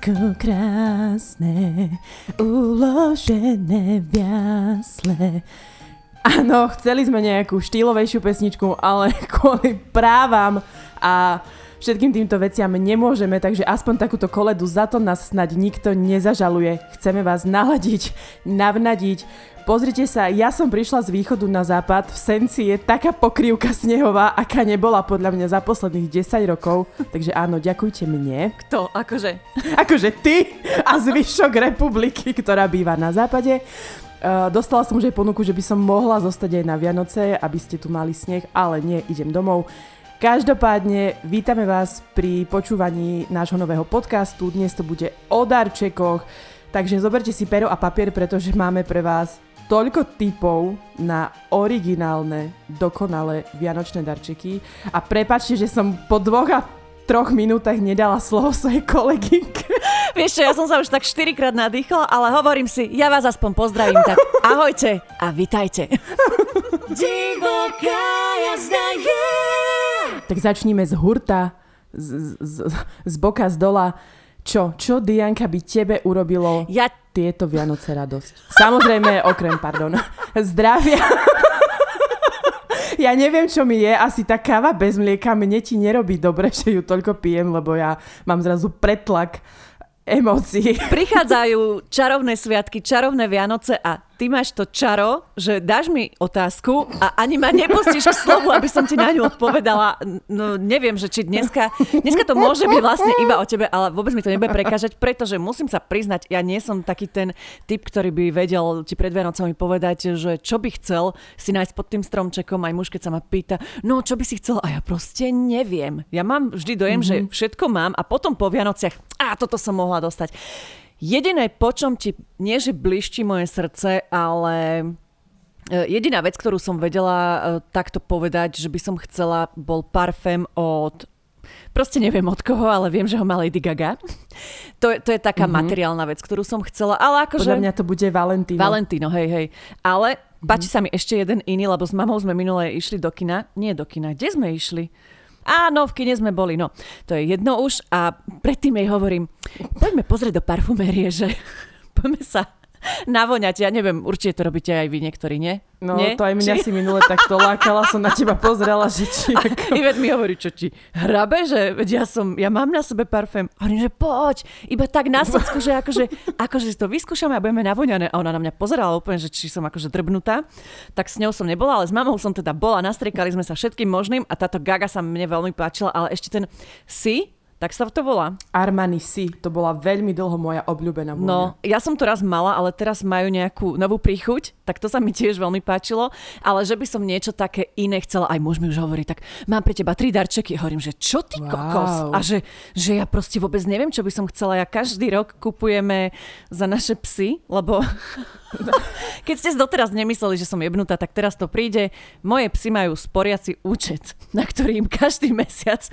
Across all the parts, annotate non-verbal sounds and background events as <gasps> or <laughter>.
všetko krásne, uložené v jasle. Áno, chceli sme nejakú štýlovejšiu pesničku, ale <laughs> kvôli právam a všetkým týmto veciam nemôžeme, takže aspoň takúto koledu za to nás snad nikto nezažaluje. Chceme vás naladiť, navnadiť. Pozrite sa, ja som prišla z východu na západ, v Senci je taká pokrývka snehová, aká nebola podľa mňa za posledných 10 rokov. Takže áno, ďakujte mne. Kto? Akože? Akože ty a zvyšok republiky, ktorá býva na západe. Uh, dostala som už aj ponuku, že by som mohla zostať aj na Vianoce, aby ste tu mali sneh, ale nie, idem domov. Každopádne vítame vás pri počúvaní nášho nového podcastu. Dnes to bude o darčekoch, takže zoberte si pero a papier, pretože máme pre vás toľko typov na originálne, dokonalé vianočné darčeky. A prepačte, že som po dvoch a troch minútach nedala slovo svojej kolegynke. Vieš čo, ja som sa už tak štyrikrát nadýchla, ale hovorím si, ja vás aspoň pozdravím, tak ahojte a vitajte. Divoká jazda je. Tak začníme z hurta, z, z, z boka, z dola. Čo, čo Dianka by tebe urobilo Ja tieto Vianoce radosť? Samozrejme, okrem, pardon, zdravia. <laughs> Ja neviem, čo mi je, asi tá káva bez mlieka mne ti nerobí dobre, <laughs> že ju toľko pijem, lebo ja mám zrazu pretlak emócií. prichádzajú čarovné sviatky, čarovné Vianoce a ty máš to čaro, že dáš mi otázku a ani ma nepustíš k slovu, aby som ti na ňu odpovedala. No neviem, že či dneska, dneska to môže byť vlastne iba o tebe, ale vôbec mi to nebude prekážať, pretože musím sa priznať, ja nie som taký ten typ, ktorý by vedel ti pred Vianocami povedať, že čo by chcel si nájsť pod tým stromčekom, aj muž, keď sa ma pýta, no čo by si chcel a ja proste neviem. Ja mám vždy dojem, mm-hmm. že všetko mám a potom po Vianociach, a toto som mohla dostať. Jediné, po čom ti nie, že bliští moje srdce, ale e, Jediná vec, ktorú som vedela e, takto povedať, že by som chcela, bol parfém od Proste neviem od koho, ale viem, že ho má Lady Gaga. To, to je taká mm-hmm. materiálna vec, ktorú som chcela, ale akože... Podľa mňa to bude Valentino. Valentino, hej, hej. Ale mm-hmm. páči sa mi ešte jeden iný, lebo s mamou sme minule išli do kina. Nie do kina, kde sme išli? Áno, v kine sme boli, no. To je jedno už a predtým jej hovorím, poďme pozrieť do parfumérie, že <laughs> poďme sa <laughs> navoňať. Ja neviem, určite to robíte aj vy niektorí, nie? No, nie? to aj mňa či... si minule takto lákala, som na teba pozrela, že či... Ako... Ivet mi hovorí, čo ti hrabe, že ja som, ja mám na sebe parfém. Hovorím, že poď, iba tak na socku, že akože, akože to vyskúšame a budeme navoňané. A ona na mňa pozerala úplne, že či som akože drbnutá. Tak s ňou som nebola, ale s mamou som teda bola, nastriekali sme sa všetkým možným a táto gaga sa mne veľmi páčila, ale ešte ten si, tak sa to volá. Armani Si, to bola veľmi dlho moja obľúbená vôňa. No, ja som to raz mala, ale teraz majú nejakú novú príchuť, tak to sa mi tiež veľmi páčilo, ale že by som niečo také iné chcela, aj môžeme už hovoriť, tak mám pre teba tri darčeky. Hovorím, že čo ty wow. kokos? A že, že ja proste vôbec neviem, čo by som chcela. Ja každý rok kupujeme za naše psy, lebo <laughs> keď ste doteraz nemysleli, že som jebnutá, tak teraz to príde. Moje psy majú sporiaci účet, na ktorý im každý mesiac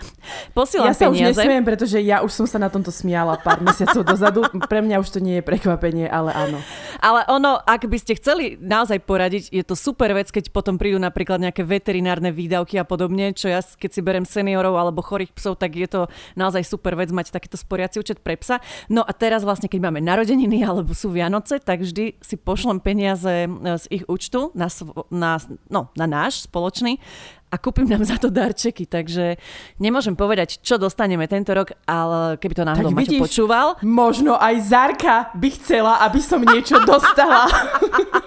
posielam ja peniaze. Ja sa už nesmiem, pretože ja už som sa na tomto smiala pár mesiacov dozadu. Pre mňa už to nie je prekvapenie, ale áno. Ale ono, ak by ste chceli naozaj poradiť, je to super vec, keď potom prídu napríklad nejaké veterinárne výdavky a podobne, čo ja keď si berem seniorov alebo chorých psov, tak je to naozaj super vec mať takýto sporiaci účet pre psa. No a teraz vlastne, keď máme narodeniny alebo sú Vianoce, tak vždy si pošlem peniaze e, z ich účtu na, na, no, na náš spoločný a kúpim nám za to darčeky, takže nemôžem povedať, čo dostaneme tento rok, ale keby to náhodou Maťo počúval. Možno aj Zarka by chcela, aby som niečo dostala. <laughs>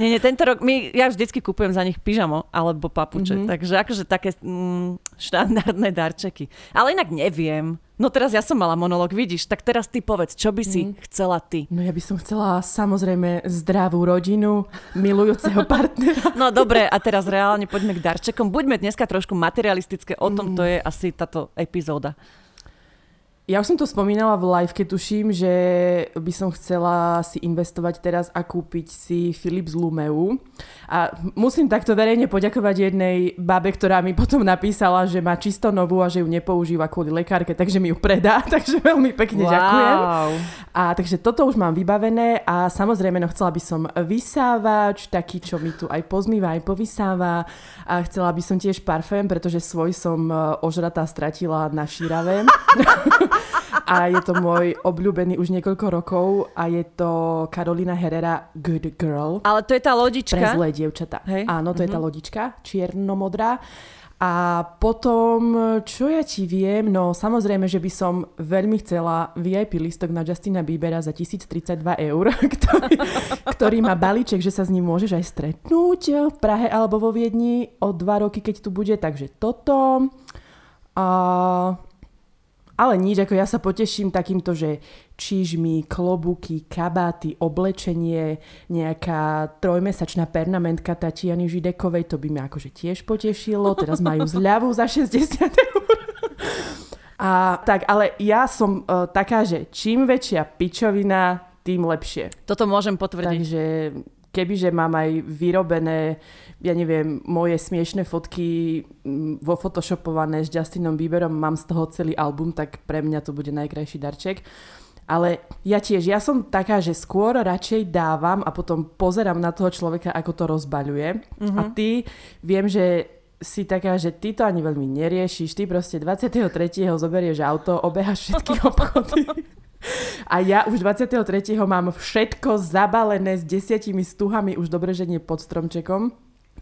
nie, nie, tento rok, my, ja vždycky kúpujem za nich pyžamo alebo papuče, mm-hmm. takže akože také mm, štandardné darčeky. Ale inak neviem. No teraz ja som mala monolog, vidíš, tak teraz ty povedz, čo by si mm. chcela ty? No ja by som chcela samozrejme zdravú rodinu, milujúceho <laughs> partnera. No dobre, a teraz reálne poďme k darčekom. Buďme dneska trošku materialistické, o tom mm. to je asi táto epizóda. Ja už som to spomínala v live, keď tuším, že by som chcela si investovať teraz a kúpiť si Philips Lumeu. A musím takto verejne poďakovať jednej babe, ktorá mi potom napísala, že má čisto novú a že ju nepoužíva kvôli lekárke, takže mi ju predá. <laughs> Takže veľmi pekne wow. ďakujem. A takže toto už mám vybavené a samozrejme, no chcela by som vysávač, taký, čo mi tu aj pozmýva, aj povysáva. A chcela by som tiež parfém, pretože svoj som e, ožratá stratila na šírave. <laughs> A je to môj obľúbený už niekoľko rokov a je to Karolina Herrera Good Girl. Ale to je tá lodička. Pre zlé dievčatá. Hej. Áno, to mm-hmm. je tá lodička, čiernomodrá. A potom, čo ja ti viem, no samozrejme, že by som veľmi chcela VIP listok na Justina Biebera za 1032 eur, <laughs> ktorý, ktorý má balíček, že sa s ním môžeš aj stretnúť v Prahe alebo vo Viedni o dva roky, keď tu bude, takže toto. A ale nič, ako ja sa poteším takýmto, že čižmy, klobúky, kabáty, oblečenie, nejaká trojmesačná pernamentka Tatiany Židekovej, to by ma akože tiež potešilo. Teraz majú zľavu za 60 eur. A tak, ale ja som uh, taká, že čím väčšia pičovina, tým lepšie. Toto môžem potvrdiť. Takže kebyže mám aj vyrobené, ja neviem, moje smiešné fotky mm, vo photoshopované s Justinom Bieberom, mám z toho celý album, tak pre mňa to bude najkrajší darček. Ale ja tiež, ja som taká, že skôr radšej dávam a potom pozerám na toho človeka, ako to rozbaľuje. Mm-hmm. A ty, viem, že si taká, že ty to ani veľmi neriešiš, ty proste 23. zoberieš auto, obehaš všetky <laughs> obchody. A ja už 23. mám všetko zabalené s desiatimi stuhami, už dobre, že nie pod stromčekom,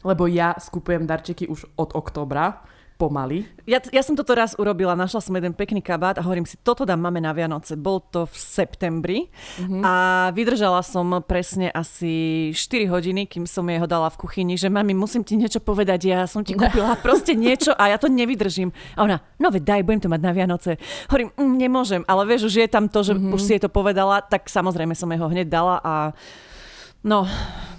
lebo ja skupujem darčeky už od oktobra pomaly. Ja, ja som toto raz urobila, našla som jeden pekný kabát a hovorím si, toto dám máme na Vianoce. Bol to v septembri mm-hmm. a vydržala som presne asi 4 hodiny, kým som jej ho dala v kuchyni, že mami, musím ti niečo povedať, ja som ti <laughs> kúpila proste niečo a ja to nevydržím. A ona, no veď daj, budem to mať na Vianoce. Hovorím, mm, nemôžem, ale vieš, už je tam to, že mm-hmm. už si jej to povedala, tak samozrejme som jej ho hneď dala a No,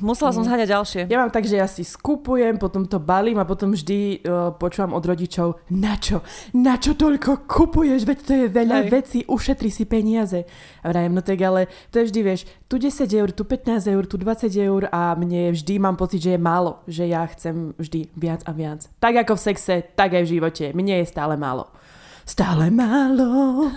musela som mhm. zháňať ďalšie. Ja mám tak, že ja si skupujem, potom to balím a potom vždy uh, počúvam od rodičov, na čo? Na čo toľko kupuješ? Veď to je veľa Hej. vecí, ušetri si peniaze. A vrajem, no tak ale to je vždy, vieš, tu 10 eur, tu 15 eur, tu 20 eur a mne vždy mám pocit, že je málo. Že ja chcem vždy viac a viac. Tak ako v sexe, tak aj v živote. Mne je stále málo stále málo.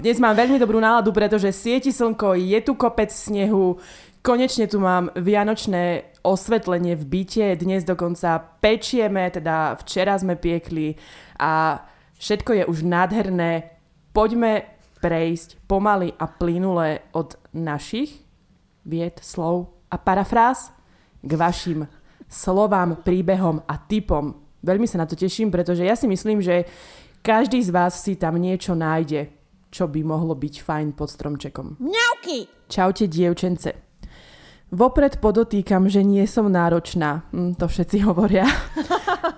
Dnes mám veľmi dobrú náladu, pretože sieti slnko, je tu kopec snehu, konečne tu mám vianočné osvetlenie v byte, dnes dokonca pečieme, teda včera sme piekli a všetko je už nádherné. Poďme prejsť pomaly a plynule od našich vied, slov a parafráz k vašim slovám, príbehom a typom Veľmi sa na to teším, pretože ja si myslím, že každý z vás si tam niečo nájde, čo by mohlo byť fajn pod stromčekom. Mňauky! Čaute, dievčence. Vopred podotýkam, že nie som náročná. Hm, to všetci <laughs> hovoria.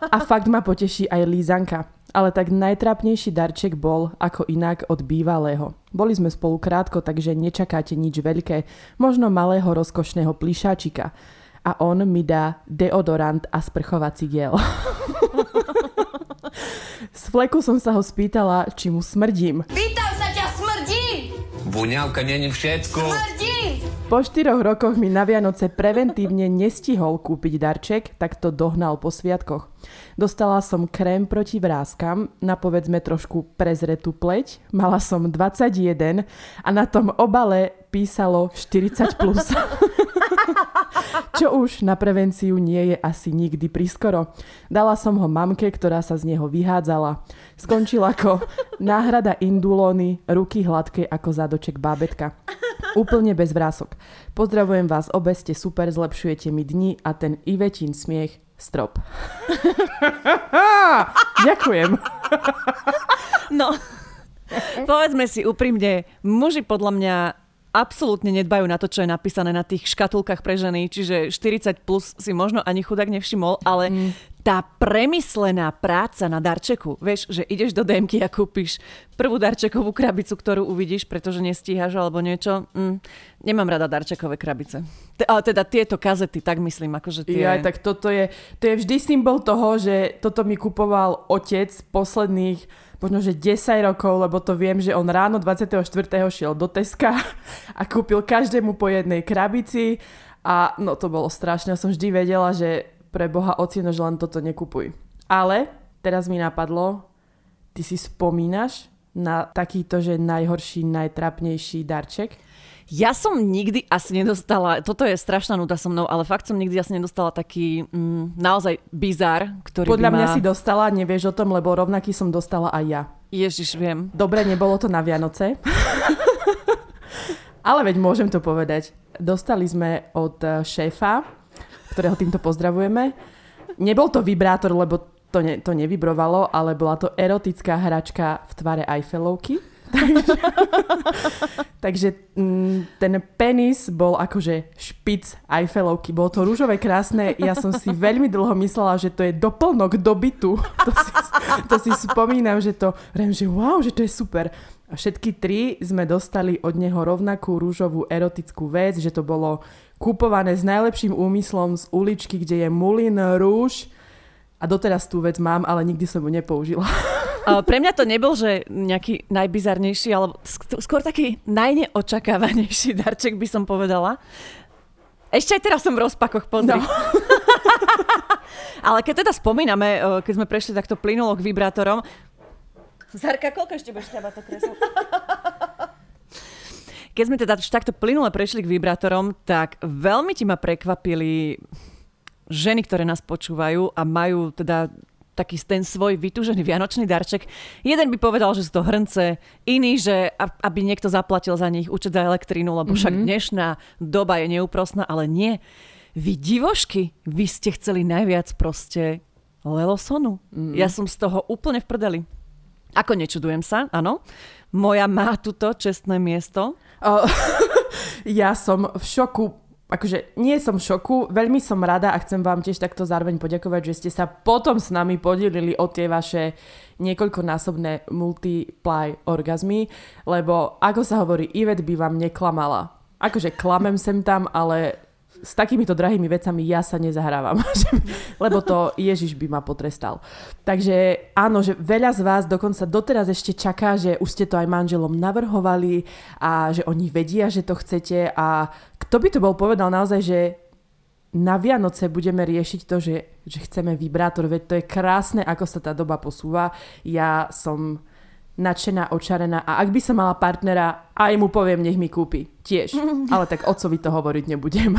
A fakt ma poteší aj lízanka. Ale tak najtrápnejší darček bol ako inak od bývalého. Boli sme spolu krátko, takže nečakáte nič veľké, možno malého rozkošného plišáčika a on mi dá deodorant a sprchovací gel. <laughs> Z fleku som sa ho spýtala, či mu smrdím. Pýtam sa ťa, smrdí! Voňavka není všetko. Smrdí! Po štyroch rokoch mi na Vianoce preventívne nestihol kúpiť darček, tak to dohnal po sviatkoch. Dostala som krém proti vrázkam, na povedzme trošku prezretú pleť, mala som 21 a na tom obale písalo 40+. Plus. <laughs> Čo už na prevenciu nie je asi nikdy priskoro. Dala som ho mamke, ktorá sa z neho vyhádzala. Skončil ako náhrada indulóny, ruky hladké ako zádoček bábetka. Úplne bez vrások. Pozdravujem vás obe, ste super, zlepšujete mi dni a ten Ivetín smiech strop. <laughs> Ďakujem. no, povedzme si úprimne, muži podľa mňa absolútne nedbajú na to, čo je napísané na tých škatulkách pre ženy, čiže 40 plus si možno ani chudák nevšimol, ale mm. tá premyslená práca na darčeku, vieš, že ideš do DMky a kúpiš prvú darčekovú krabicu, ktorú uvidíš, pretože nestíhaš alebo niečo. Mm, nemám rada darčekové krabice. T- ale teda tieto kazety, tak myslím, akože tie... Ja, tak toto je, to je vždy symbol toho, že toto mi kupoval otec posledných možno, že 10 rokov, lebo to viem, že on ráno 24. šiel do Teska <laughs> a kúpil každému po jednej krabici a no to bolo strašné. Som vždy vedela, že pre Boha ocino, že len toto nekupuj. Ale teraz mi napadlo, ty si spomínaš na takýto, že najhorší, najtrapnejší darček? Ja som nikdy asi nedostala, toto je strašná nuda so mnou, ale fakt som nikdy asi nedostala taký mm, naozaj bizar, ktorý Podľa by ma... mňa si dostala, nevieš o tom, lebo rovnaký som dostala aj ja. Ježiš, viem. Dobre, nebolo to na Vianoce. <laughs> ale veď môžem to povedať. Dostali sme od eh, šéfa, ktorého týmto pozdravujeme. Nebol to vibrátor, lebo to, ne, to nevibrovalo, ale bola to erotická hračka v tvare Eiffelovky. <laughs> Takže mm, ten penis bol akože špic Eiffelovky. Bolo to rúžové krásne. Ja som si veľmi dlho myslela, že to je doplnok do bytu. <laughs> To si, to si spomínam, že to, že wow, že to je super. Všetky tri sme dostali od neho rovnakú rúžovú erotickú vec, že to bolo kupované s najlepším úmyslom z uličky, kde je Moulin Rouge. A doteraz tú vec mám, ale nikdy som ju nepoužila. Pre mňa to nebol, že nejaký najbizarnejší, ale skôr taký najneočakávanejší <laughs> darček by som povedala. Ešte aj teraz som v rozpakoch, pozri. No. <laughs> ale keď teda spomíname, keď sme prešli takto plynulo k vibrátorom, Zarka, koľko ešte budeš ťabať to kreslo? Keď sme teda takto plynule prešli k vibrátorom, tak veľmi ti ma prekvapili ženy, ktoré nás počúvajú a majú teda taký ten svoj vytúžený vianočný darček. Jeden by povedal, že sú to hrnce, iný, že aby niekto zaplatil za nich účet za elektrínu, lebo mm-hmm. však dnešná doba je neúprostná, ale nie. Vy divošky, vy ste chceli najviac proste Lelosonu. Mm-hmm. Ja som z toho úplne v prdeli. Ako nečudujem sa, áno. Moja má tuto čestné miesto. Uh, <laughs> ja som v šoku akože nie som v šoku, veľmi som rada a chcem vám tiež takto zároveň poďakovať, že ste sa potom s nami podelili o tie vaše niekoľkonásobné multiply orgazmy, lebo ako sa hovorí, Ivet by vám neklamala. Akože klamem sem tam, ale s takýmito drahými vecami ja sa nezahrávam, <laughs> lebo to Ježiš by ma potrestal. Takže áno, že veľa z vás dokonca doteraz ešte čaká, že už ste to aj manželom navrhovali a že oni vedia, že to chcete a kto by to bol povedal naozaj, že na Vianoce budeme riešiť to, že, že chceme vibrátor, veď to je krásne, ako sa tá doba posúva. Ja som nadšená, očarená a ak by som mala partnera, aj mu poviem, nech mi kúpi. Tiež. <laughs> Ale tak ocovi to hovoriť nebudem.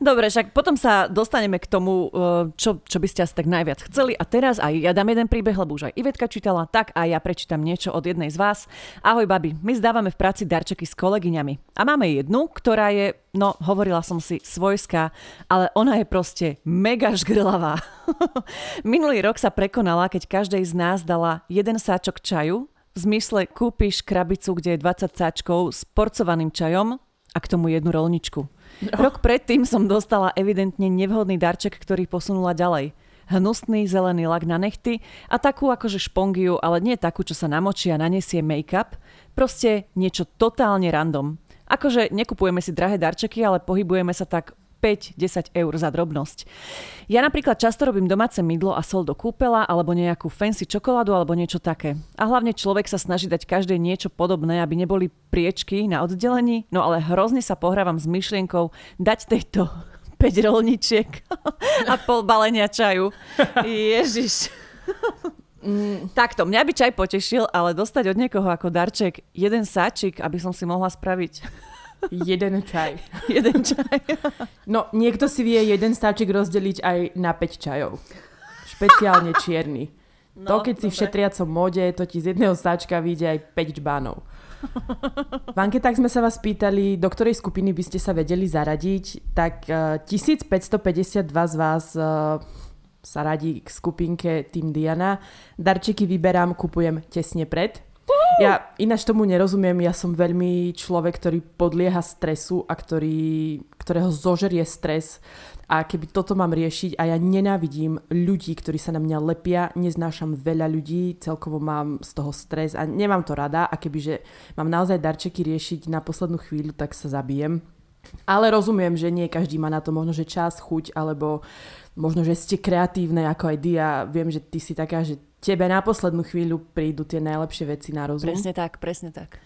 Dobre, však potom sa dostaneme k tomu, eh, čo, čo by ste asi tak najviac chceli. A teraz aj ja dám jeden príbeh, lebo už aj Ivetka čítala, tak a ja prečítam niečo od jednej z vás. Ahoj, babi, my zdávame v práci darčeky s kolegyňami. A máme jednu, ktorá je, no, hovorila som si, svojská, ale ona je proste mega žgrlavá. <laughs> Minulý rok sa prekonala, keď každej z nás dala jeden sáčok čaju, v zmysle kúpiš krabicu, kde je 20 sáčkov s porcovaným čajom a k tomu jednu rolničku. No. Rok predtým som dostala evidentne nevhodný darček, ktorý posunula ďalej. Hnusný zelený lak na nechty a takú akože špongiu, ale nie takú, čo sa namočí a nanesie make-up. Proste niečo totálne random. Akože nekupujeme si drahé darčeky, ale pohybujeme sa tak 5-10 eur za drobnosť. Ja napríklad často robím domáce mydlo a sol do kúpela alebo nejakú fancy čokoládu alebo niečo také. A hlavne človek sa snaží dať každé niečo podobné, aby neboli priečky na oddelení, no ale hrozne sa pohrávam s myšlienkou dať tejto <laughs> 5 rolničiek <laughs> a pol balenia čaju. Ježiš. Mm, takto, mňa by čaj potešil, ale dostať od niekoho ako darček jeden sáčik, aby som si mohla spraviť Jeden čaj. <laughs> jeden čaj. no, niekto si vie jeden stáčik rozdeliť aj na 5 čajov. Špeciálne čierny. No, to, keď dobre. si v šetriacom mode, to ti z jedného stáčka vyjde aj 5 čbánov. V anketách sme sa vás pýtali, do ktorej skupiny by ste sa vedeli zaradiť, tak uh, eh, 1552 z vás uh, sa radí k skupinke Team Diana. Darčeky vyberám, kupujem tesne pred, ja ináč tomu nerozumiem, ja som veľmi človek, ktorý podlieha stresu a ktorý, ktorého zožerie stres. A keby toto mám riešiť a ja nenávidím ľudí, ktorí sa na mňa lepia, neznášam veľa ľudí, celkovo mám z toho stres a nemám to rada. A kebyže mám naozaj darčeky riešiť na poslednú chvíľu, tak sa zabijem. Ale rozumiem, že nie každý má na to možno, že čas, chuť, alebo možno, že ste kreatívne ako aj Dia. Viem, že ty si taká, že tebe na poslednú chvíľu prídu tie najlepšie veci na rozum. Presne tak, presne tak.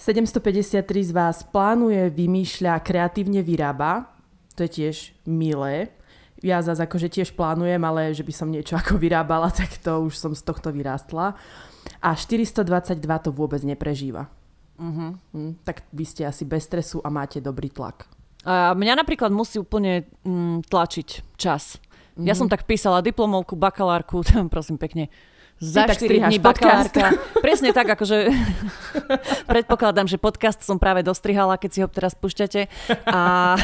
753 z vás plánuje, vymýšľa, kreatívne vyrába. To je tiež milé. Ja zase akože tiež plánujem, ale že by som niečo ako vyrábala, <laughs> tak to už som z tohto vyrástla. A 422 to vôbec neprežíva. Uh-huh. Hm, tak vy ste asi bez stresu a máte dobrý tlak. A mňa napríklad musí úplne mm, tlačiť čas. Mm-hmm. Ja som tak písala diplomovku, bakalárku, <laughs> prosím pekne, za 4 dní bakalárka. <laughs> Presne tak, akože <laughs> predpokladám, že podcast som práve dostrihala, keď si ho teraz púšťate. A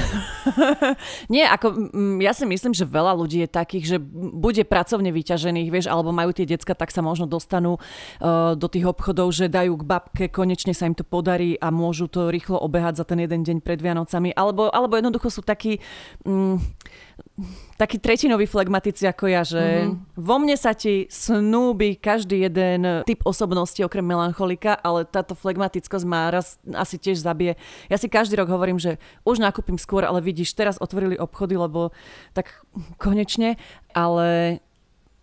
<laughs> nie, ako ja si myslím, že veľa ľudí je takých, že bude pracovne vyťažených, vieš, alebo majú tie decka, tak sa možno dostanú uh, do tých obchodov, že dajú k babke, konečne sa im to podarí a môžu to rýchlo obehať za ten jeden deň pred Vianocami. Alebo, alebo jednoducho sú takí... Um, taký tretinový flegmatici ako ja, že mm-hmm. vo mne sa ti snúbi každý jeden typ osobnosti okrem melancholika, ale táto flegmatickosť ma raz asi tiež zabije. Ja si každý rok hovorím, že už nakúpim skôr, ale vidíš, teraz otvorili obchody, lebo tak konečne, ale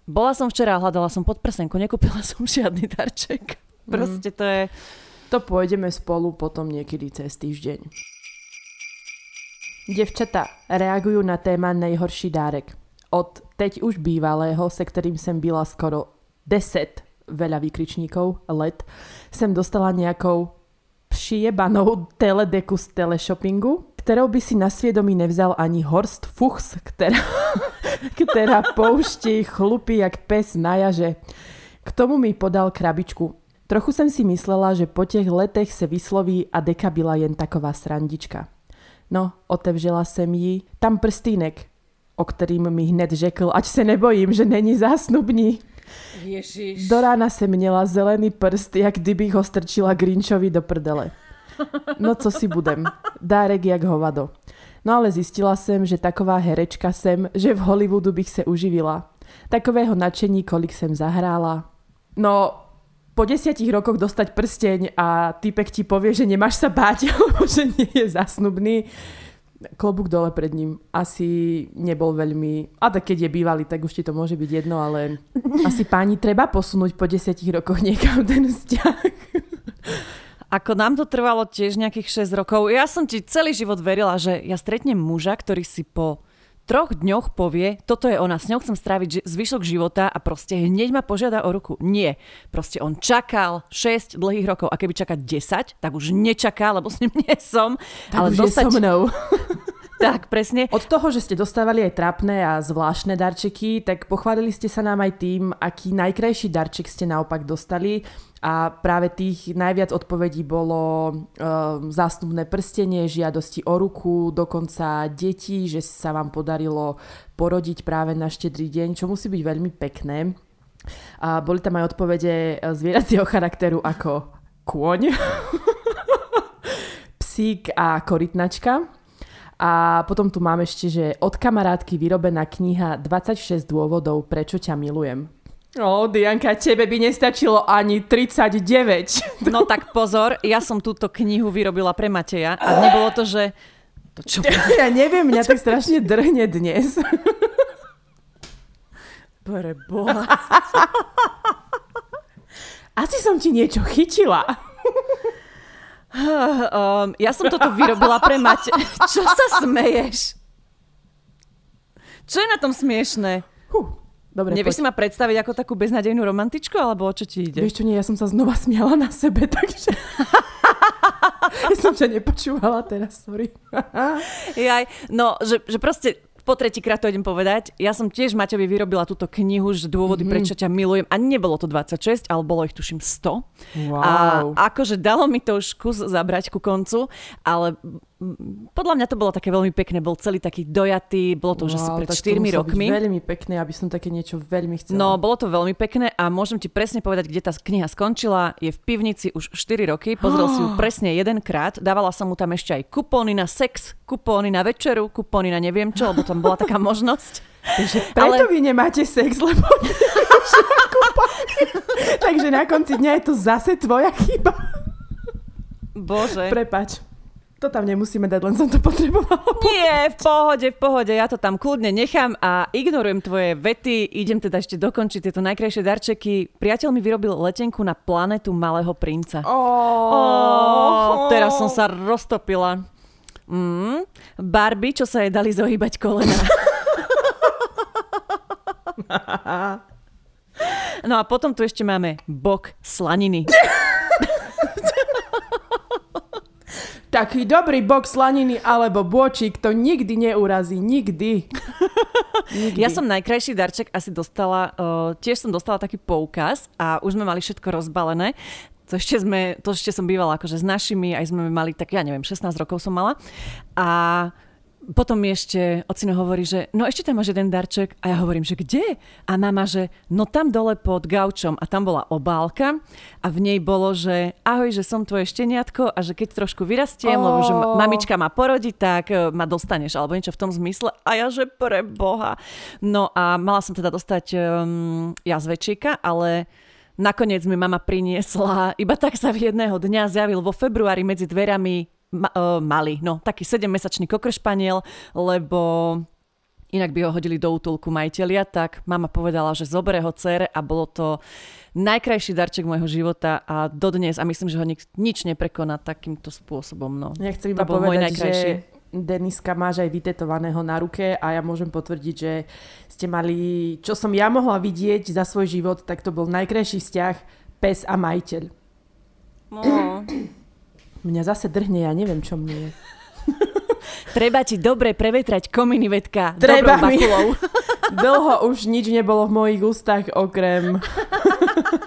bola som včera hľadala som podprsenku, nekúpila <laughs> som žiadny darček. Mhm. Proste to je... To pôjdeme spolu potom niekedy cez týždeň. Devčata reagujú na téma nejhorší dárek. Od teď už bývalého, se ktorým som byla skoro 10 veľa výkričníkov let, som dostala nejakou přijebanou teledeku z teleshoppingu, ktorou by si na sviedomí nevzal ani Horst Fuchs, ktorá, <laughs> ktorá pouští chlupy jak pes na jaže. K tomu mi podal krabičku. Trochu som si myslela, že po těch letech se vysloví a deka byla jen taková srandička. No, otevřela jsem ji. Tam prstínek, o kterým mi hned řekl, ať se nebojím, že není zásnubní. Ježiš. Do rána jsem měla zelený prst, jak kdybych ho strčila Grinchovi do prdele. No co si budem, dárek jak hovado. No ale zistila jsem, že taková herečka jsem, že v Hollywoodu bych se uživila. Takového nadšení, kolik jsem zahrála. No, po desiatich rokoch dostať prsteň a týpek ti povie, že nemáš sa báť, <laughs> alebo že nie je zasnubný, klobúk dole pred ním. Asi nebol veľmi... A tak keď je bývalý, tak už ti to môže byť jedno, ale asi páni treba posunúť po desiatich rokoch niekam ten vzťah. Ako nám to trvalo tiež nejakých 6 rokov. Ja som ti celý život verila, že ja stretnem muža, ktorý si po troch dňoch povie, toto je ona, s ňou chcem stráviť zvyšok života a proste hneď ma požiada o ruku. Nie. Proste on čakal 6 dlhých rokov a keby čakať 10, tak už nečaká, lebo s ním nie som. Tak ale už dostať... je so mnou. <laughs> Tak, presne. Od toho, že ste dostávali aj trápne a zvláštne darčeky, tak pochválili ste sa nám aj tým, aký najkrajší darček ste naopak dostali a práve tých najviac odpovedí bolo um, zástupné prstenie, žiadosti o ruku, dokonca detí, že sa vám podarilo porodiť práve na štedrý deň, čo musí byť veľmi pekné. A boli tam aj odpovede zvieracieho charakteru ako kôň, <laughs> psík a korytnačka. A potom tu mám ešte, že od kamarátky vyrobená kniha 26 dôvodov, prečo ťa milujem. O, Dianka, tebe by nestačilo ani 39. No tak pozor, ja som túto knihu vyrobila pre Mateja a nebolo to, že... To čo? Ja, <laughs> ja neviem, mňa tak strašne drhne dnes. Pre boha. Asi som ti niečo chytila. Um, <laughs> ja som toto vyrobila pre Mate. <laughs> Čo sa smeješ? Čo je na tom smiešné? Huh, dobre, Nevieš poď. si ma predstaviť ako takú beznadejnú romantičku, alebo o čo ti ide? Vieš čo, nie, ja som sa znova smiala na sebe, <laughs> takže... ja som ťa nepočúvala teraz, sorry. Jaj, no, že, že proste po tretíkrát to idem povedať. Ja som tiež Maťovi vyrobila túto knihu, že dôvody, mm-hmm. prečo ťa milujem. A nebolo to 26, ale bolo ich tuším 100. Wow. A akože dalo mi to už kus zabrať ku koncu, ale podľa mňa to bolo také veľmi pekné, bol celý taký dojatý, bolo to už wow, asi pred 4 rokmi. Byť veľmi pekné, aby som také niečo veľmi chcela. No, bolo to veľmi pekné a môžem ti presne povedať, kde tá kniha skončila. Je v pivnici už 4 roky, pozrel si ju presne jedenkrát, dávala som mu tam ešte aj kupóny na sex, kupóny na večeru, kupóny na neviem čo, lebo tam bola taká možnosť. <laughs> Takže preto Ale... vy nemáte sex, lebo <laughs> <laughs> Takže na konci dňa je to zase tvoja chyba. Bože. Prepač. To tam nemusíme dať, len som to potrebovala. Nie, v pohode, v pohode, ja to tam kľudne nechám a ignorujem tvoje vety. Idem teda ešte dokončiť tieto najkrajšie darčeky. Priateľ mi vyrobil letenku na planetu Malého princa. Oh, oh, teraz som sa roztopila. Mm, Barbie, čo sa jej dali zohýbať kolena. <laughs> No a potom tu ešte máme bok slaniny. <laughs> Taký dobrý bok slaniny alebo bočík to nikdy neurazí. Nikdy. <laughs> nikdy. Ja som najkrajší darček asi dostala, uh, tiež som dostala taký poukaz a už sme mali všetko rozbalené. To ešte, sme, to ešte som bývala akože s našimi, aj sme mali tak, ja neviem, 16 rokov som mala. A potom ešte ocino hovorí, že no ešte tam máš jeden darček a ja hovorím, že kde? A mama, že no tam dole pod gaučom a tam bola obálka a v nej bolo, že ahoj, že som tvoje šteniatko a že keď trošku vyrastiem, oh. lebo že mamička ma porodí, tak e, ma dostaneš alebo niečo v tom zmysle a ja, že pre boha. No a mala som teda dostať um, jazvečíka, ale Nakoniec mi mama priniesla, iba tak sa v jedného dňa zjavil vo februári medzi dverami ma, uh, mali, no taký 7-mesačný kokršpaniel, lebo inak by ho hodili do útulku majiteľia, tak mama povedala, že zoberie ho dcere a bolo to najkrajší darček môjho života a dodnes a myslím, že ho nik, nič neprekoná takýmto spôsobom. No. Ja chcem iba to povedať, môj najkrajší. že Deniska máš aj vytetovaného na ruke a ja môžem potvrdiť, že ste mali, čo som ja mohla vidieť za svoj život, tak to bol najkrajší vzťah pes a majiteľ. No. Mňa zase drhne, ja neviem, čo mne je. <laughs> Treba ti dobre prevetrať kominy vedka Treba mi. <laughs> Dlho už nič nebolo v mojich ústach okrem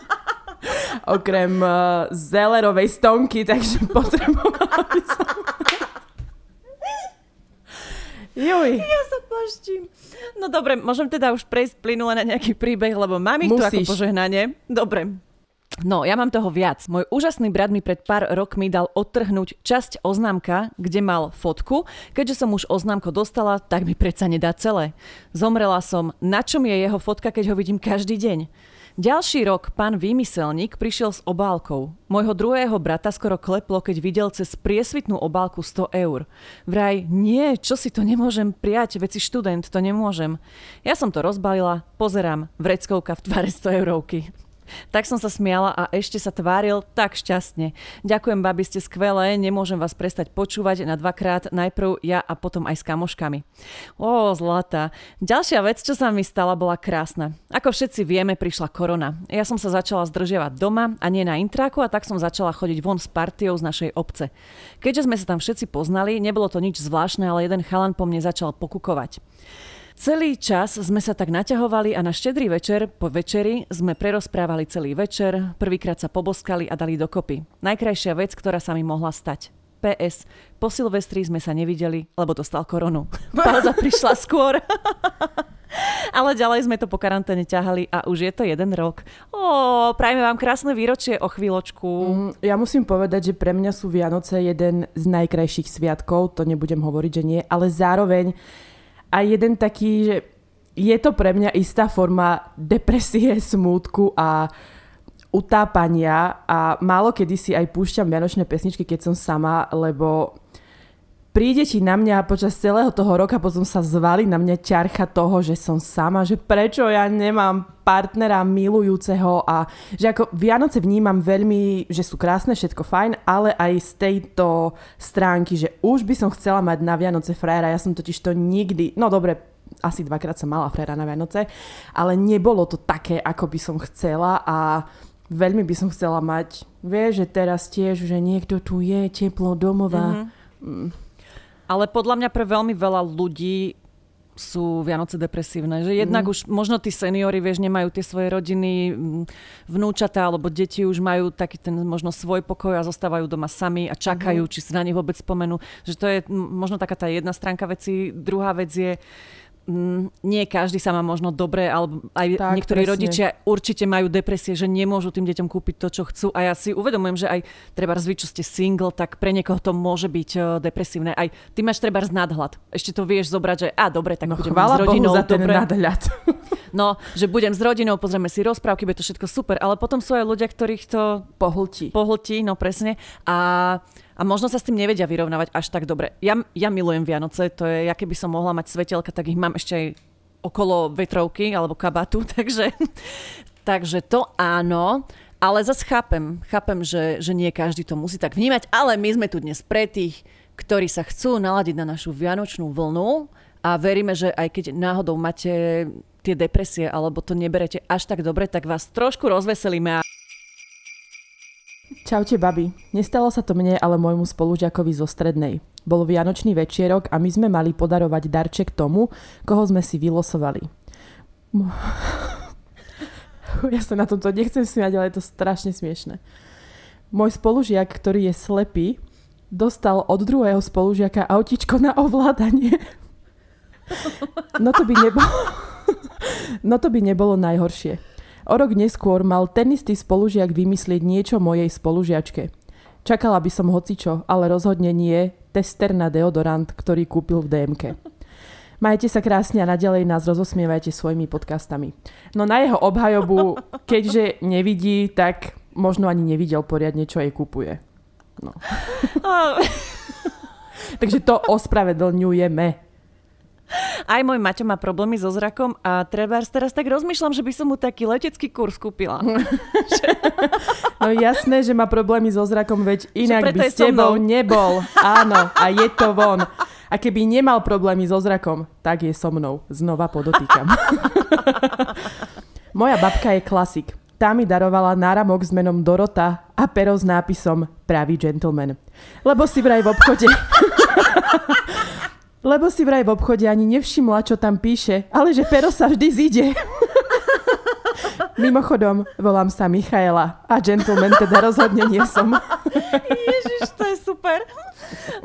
<laughs> okrem uh, zelerovej stonky, takže potrebovala by som... Juj. Ja sa poštím. No dobre, môžem teda už prejsť plynule na nejaký príbeh, lebo mám ich Musíš. tu ako požehnanie. Dobre, No, ja mám toho viac. Môj úžasný brat mi pred pár rokmi dal odtrhnúť časť oznámka, kde mal fotku. Keďže som už oznámko dostala, tak mi predsa nedá celé. Zomrela som. Na čom je jeho fotka, keď ho vidím každý deň? Ďalší rok pán výmyselník prišiel s obálkou. Mojho druhého brata skoro kleplo, keď videl cez priesvitnú obálku 100 eur. Vraj, nie, čo si to nemôžem prijať, veci študent, to nemôžem. Ja som to rozbalila, pozerám, vreckovka v tvare 100 eurovky. Tak som sa smiala a ešte sa tváril tak šťastne. Ďakujem, babi, ste skvelé, nemôžem vás prestať počúvať na dvakrát, najprv ja a potom aj s kamoškami. Ó, zlata. Ďalšia vec, čo sa mi stala, bola krásna. Ako všetci vieme, prišla korona. Ja som sa začala zdržiavať doma a nie na intráku a tak som začala chodiť von s partiou z našej obce. Keďže sme sa tam všetci poznali, nebolo to nič zvláštne, ale jeden chalan po mne začal pokukovať. Celý čas sme sa tak naťahovali a na štedrý večer po večeri sme prerozprávali celý večer, prvýkrát sa poboskali a dali dokopy. Najkrajšia vec, ktorá sa mi mohla stať. PS. Po Silvestri sme sa nevideli, lebo dostal koronu. <laughs> Pauza prišla skôr. <laughs> Ale ďalej sme to po karanténe ťahali a už je to jeden rok. Ó, prajme vám krásne výročie o chvíľočku. Mm, ja musím povedať, že pre mňa sú Vianoce jeden z najkrajších sviatkov, to nebudem hovoriť, že nie, ale zároveň a jeden taký, že je to pre mňa istá forma depresie, smútku a utápania a málo kedy si aj púšťam vianočné pesničky, keď som sama, lebo príde ti na mňa počas celého toho roka, potom sa zvali na mňa ťarcha toho, že som sama, že prečo ja nemám partnera milujúceho a že ako Vianoce vnímam veľmi, že sú krásne, všetko fajn, ale aj z tejto stránky, že už by som chcela mať na Vianoce frajera, ja som totiž to nikdy, no dobre, asi dvakrát som mala frajera na Vianoce, ale nebolo to také, ako by som chcela a veľmi by som chcela mať, vieš, že teraz tiež, že niekto tu je, teplo domova. Mm-hmm. Mm ale podľa mňa pre veľmi veľa ľudí sú Vianoce depresívne. Že jednak mm. už možno tí seniory, vieš, nemajú tie svoje rodiny, vnúčatá alebo deti už majú taký ten možno svoj pokoj a zostávajú doma sami a čakajú, mm. či si na nich vôbec spomenú. Že to je možno taká tá jedna stránka veci. Druhá vec je, Mm, nie každý sa má možno dobre, alebo aj tak, niektorí presne. rodičia určite majú depresie, že nemôžu tým deťom kúpiť to, čo chcú. A ja si uvedomujem, že aj treba zvy, čo ste single, tak pre niekoho to môže byť uh, depresívne. Aj ty máš treba nadhľad. Ešte to vieš zobrať, že a dobre, tak no, budem s rodinou. Bohu za ten dobre. nadhľad. <laughs> no, že budem s rodinou, pozrieme si rozprávky, bude to všetko super, ale potom sú aj ľudia, ktorých to pohltí. Pohltí, no presne. A a možno sa s tým nevedia vyrovnávať až tak dobre. Ja, ja milujem Vianoce, to je, ja keby som mohla mať svetelka, tak ich mám ešte aj okolo vetrovky alebo kabatu, <laughs> takže, takže to áno. Ale zase chápem, chápem, že, že nie každý to musí tak vnímať, ale my sme tu dnes pre tých, ktorí sa chcú naladiť na našu vianočnú vlnu a veríme, že aj keď náhodou máte tie depresie alebo to neberete až tak dobre, tak vás trošku rozveselíme Čaute, babi. Nestalo sa to mne, ale môjmu spolužiakovi zo strednej. Bol vianočný večierok a my sme mali podarovať darček tomu, koho sme si vylosovali. <laughs> Ja sa na tomto nechcem smiať, ale je to strašne smiešne. Môj spolužiak, ktorý je slepý, dostal od druhého spolužiaka autičko na ovládanie. No to by nebolo... <laughs> No to by nebolo najhoršie. O rok neskôr mal ten istý spolužiak vymyslieť niečo mojej spolužiačke. Čakala by som hocičo, ale rozhodne nie tester na deodorant, ktorý kúpil v DMK. Majte sa krásne a naďalej nás rozosmievajte svojimi podcastami. No na jeho obhajobu, keďže nevidí, tak možno ani nevidel poriadne, čo jej kupuje. No. <laughs> Takže to ospravedlňujeme. Aj môj Maťo má problémy so zrakom a treba teraz tak rozmýšľam, že by som mu taký letecký kurz kúpila. <laughs> No jasné, že má problémy so zrakom, veď inak by s so tebou mnou. nebol. Áno, a je to von. A keby nemal problémy so zrakom, tak je so mnou. Znova podotýkam. <laughs> Moja babka je klasik. Tá mi darovala náramok s menom Dorota a pero s nápisom Pravý gentleman. Lebo si vraj v obchode... <laughs> Lebo si vraj v obchode ani nevšimla, čo tam píše, ale že pero sa vždy zíde. <laughs> Mimochodom, volám sa Michaela a gentleman teda rozhodne nie som. Ježiš, to je super.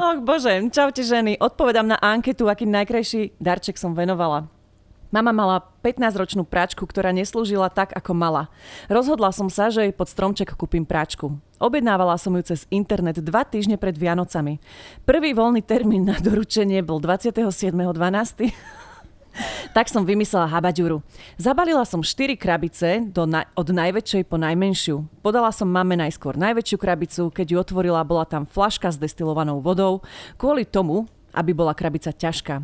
Och bože, čaute ženy. Odpovedám na anketu, aký najkrajší darček som venovala. Mama mala 15-ročnú práčku, ktorá neslúžila tak, ako mala. Rozhodla som sa, že jej pod stromček kúpim práčku. Objednávala som ju cez internet dva týždne pred Vianocami. Prvý voľný termín na doručenie bol 27.12. <laughs> Tak som vymyslela habaďuru. Zabalila som 4 krabice do na- od najväčšej po najmenšiu. Podala som mame najskôr najväčšiu krabicu, keď ju otvorila, bola tam flaška s destilovanou vodou, kvôli tomu, aby bola krabica ťažká.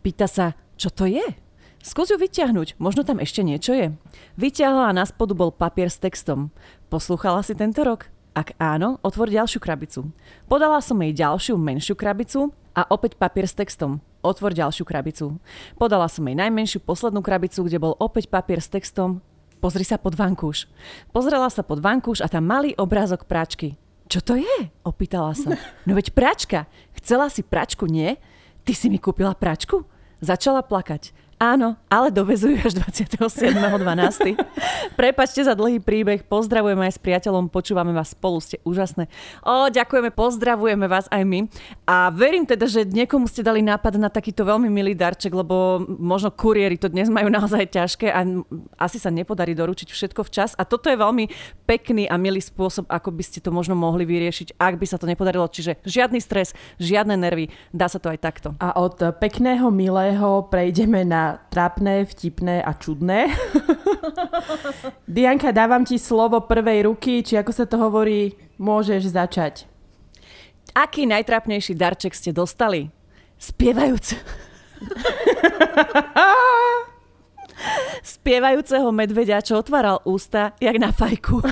Pýta sa, čo to je? Skús ju vyťahnuť, možno tam ešte niečo je. Vyťahla a na spodu bol papier s textom. Poslúchala si tento rok? Ak áno, otvor ďalšiu krabicu. Podala som jej ďalšiu menšiu krabicu a opäť papier s textom. Otvor ďalšiu krabicu. Podala som jej najmenšiu poslednú krabicu, kde bol opäť papier s textom. Pozri sa pod vankúš. Pozrela sa pod vankúš a tam malý obrázok práčky. Čo to je? Opýtala sa. No veď práčka. Chcela si práčku, nie? Ty si mi kúpila práčku? Začala plakať. Áno, ale dovezujú až 27.12. <laughs> Prepačte za dlhý príbeh, pozdravujeme aj s priateľom, počúvame vás spolu, ste úžasné. O, ďakujeme, pozdravujeme vás aj my. A verím teda, že niekomu ste dali nápad na takýto veľmi milý darček, lebo možno kuriéri to dnes majú naozaj ťažké a asi sa nepodarí doručiť všetko včas. A toto je veľmi pekný a milý spôsob, ako by ste to možno mohli vyriešiť, ak by sa to nepodarilo. Čiže žiadny stres, žiadne nervy, dá sa to aj takto. A od pekného, milého prejdeme na trápne, vtipné a čudné. <laughs> Dianka, dávam ti slovo prvej ruky, či ako sa to hovorí, môžeš začať. Aký najtrápnejší darček ste dostali? Spievajúc. <laughs> Spievajúceho medveďa, čo otváral ústa, jak na fajku. <laughs>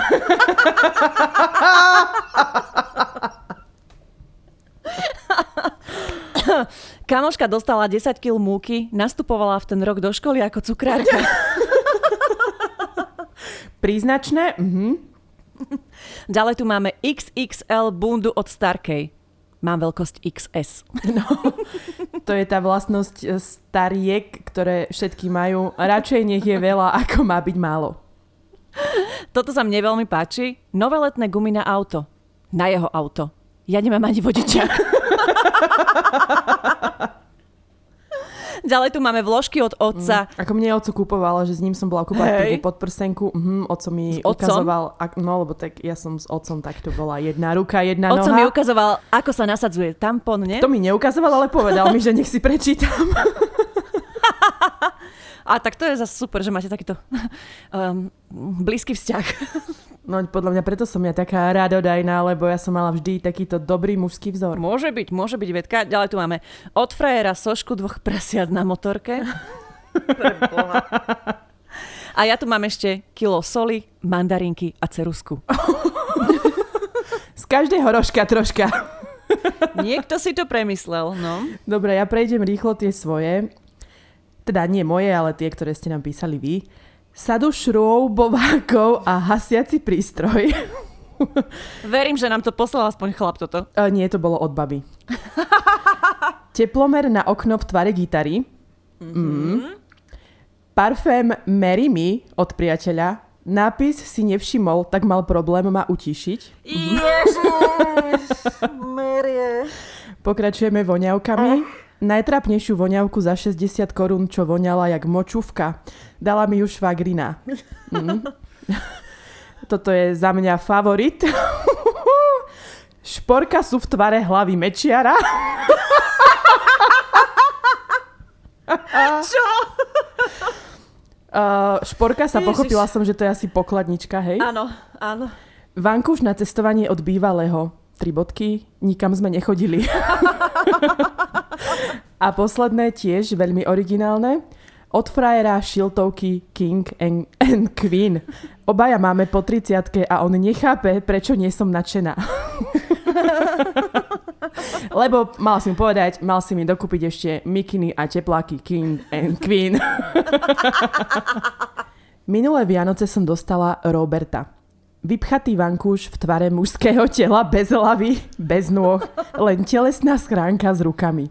Kamoška dostala 10 kg múky, nastupovala v ten rok do školy ako cukrárka. <laughs> Príznačné? Mhm. Ďalej tu máme XXL bundu od Starkej. Mám veľkosť XS. No, to je tá vlastnosť e, stariek, ktoré všetky majú. Radšej nech je veľa, ako má byť málo. Toto sa mne veľmi páči. Nové letné gumy na auto. Na jeho auto. Ja nemám ani vodiča. <laughs> <laughs> Ďalej tu máme vložky od otca. Ako mne oco kúpoval, že s ním som bola kúpať Hej. prvú podprsenku, mhm, oco mi ukazoval, ak, no lebo tak ja som s otcom, tak to bola jedna ruka, jedna Otco noha. mi ukazoval, ako sa nasadzuje tampon, ne? To mi neukazoval, ale povedal mi, že nech si prečítam. <laughs> A tak to je zase super, že máte takýto <laughs> um, blízky vzťah. No podľa mňa preto som ja taká radodajná, lebo ja som mala vždy takýto dobrý mužský vzor. Môže byť, môže byť vedka. Ďalej tu máme od frajera sošku dvoch prasiat na motorke. <laughs> A ja tu mám ešte kilo soli, mandarinky a cerusku. Z každého rožka troška. Niekto si to premyslel, no. Dobre, ja prejdem rýchlo tie svoje. teda nie moje, ale tie, ktoré ste nám písali vy. Sadu šroubovákov a hasiaci prístroj. <laughs> Verím, že nám to poslal aspoň chlap toto. Uh, nie, to bolo od baby. <laughs> Teplomer na okno v tvare gitary. Mm. Parfém Mary Me od priateľa. Nápis si nevšimol, tak mal problém ma utišiť. Ježiš, Marie. Pokračujeme voňavkami. Najtrapnejšiu voňavku za 60 korún, čo voňala jak močúvka. Dala mi ju švagrina. Mm. <laughs> Toto je za mňa favorit. <laughs> Šporka sú v tvare hlavy mečiara. <laughs> Čo? Uh, šporka sa Ježiš. pochopila som, že to je asi pokladnička, hej? Áno, áno. Vankúš na cestovanie od bývalého. Tri bodky, nikam sme nechodili. A posledné tiež veľmi originálne. Od frajera šiltovky King and, and Queen. Obaja máme po 30 a on nechápe, prečo nie som nadšená. Lebo mal si mu povedať, mal si mi dokúpiť ešte mikiny a tepláky King and Queen. Minulé Vianoce som dostala Roberta. Vypchatý vankúš v tvare mužského tela bez hlavy, bez nôh, len telesná schránka s rukami.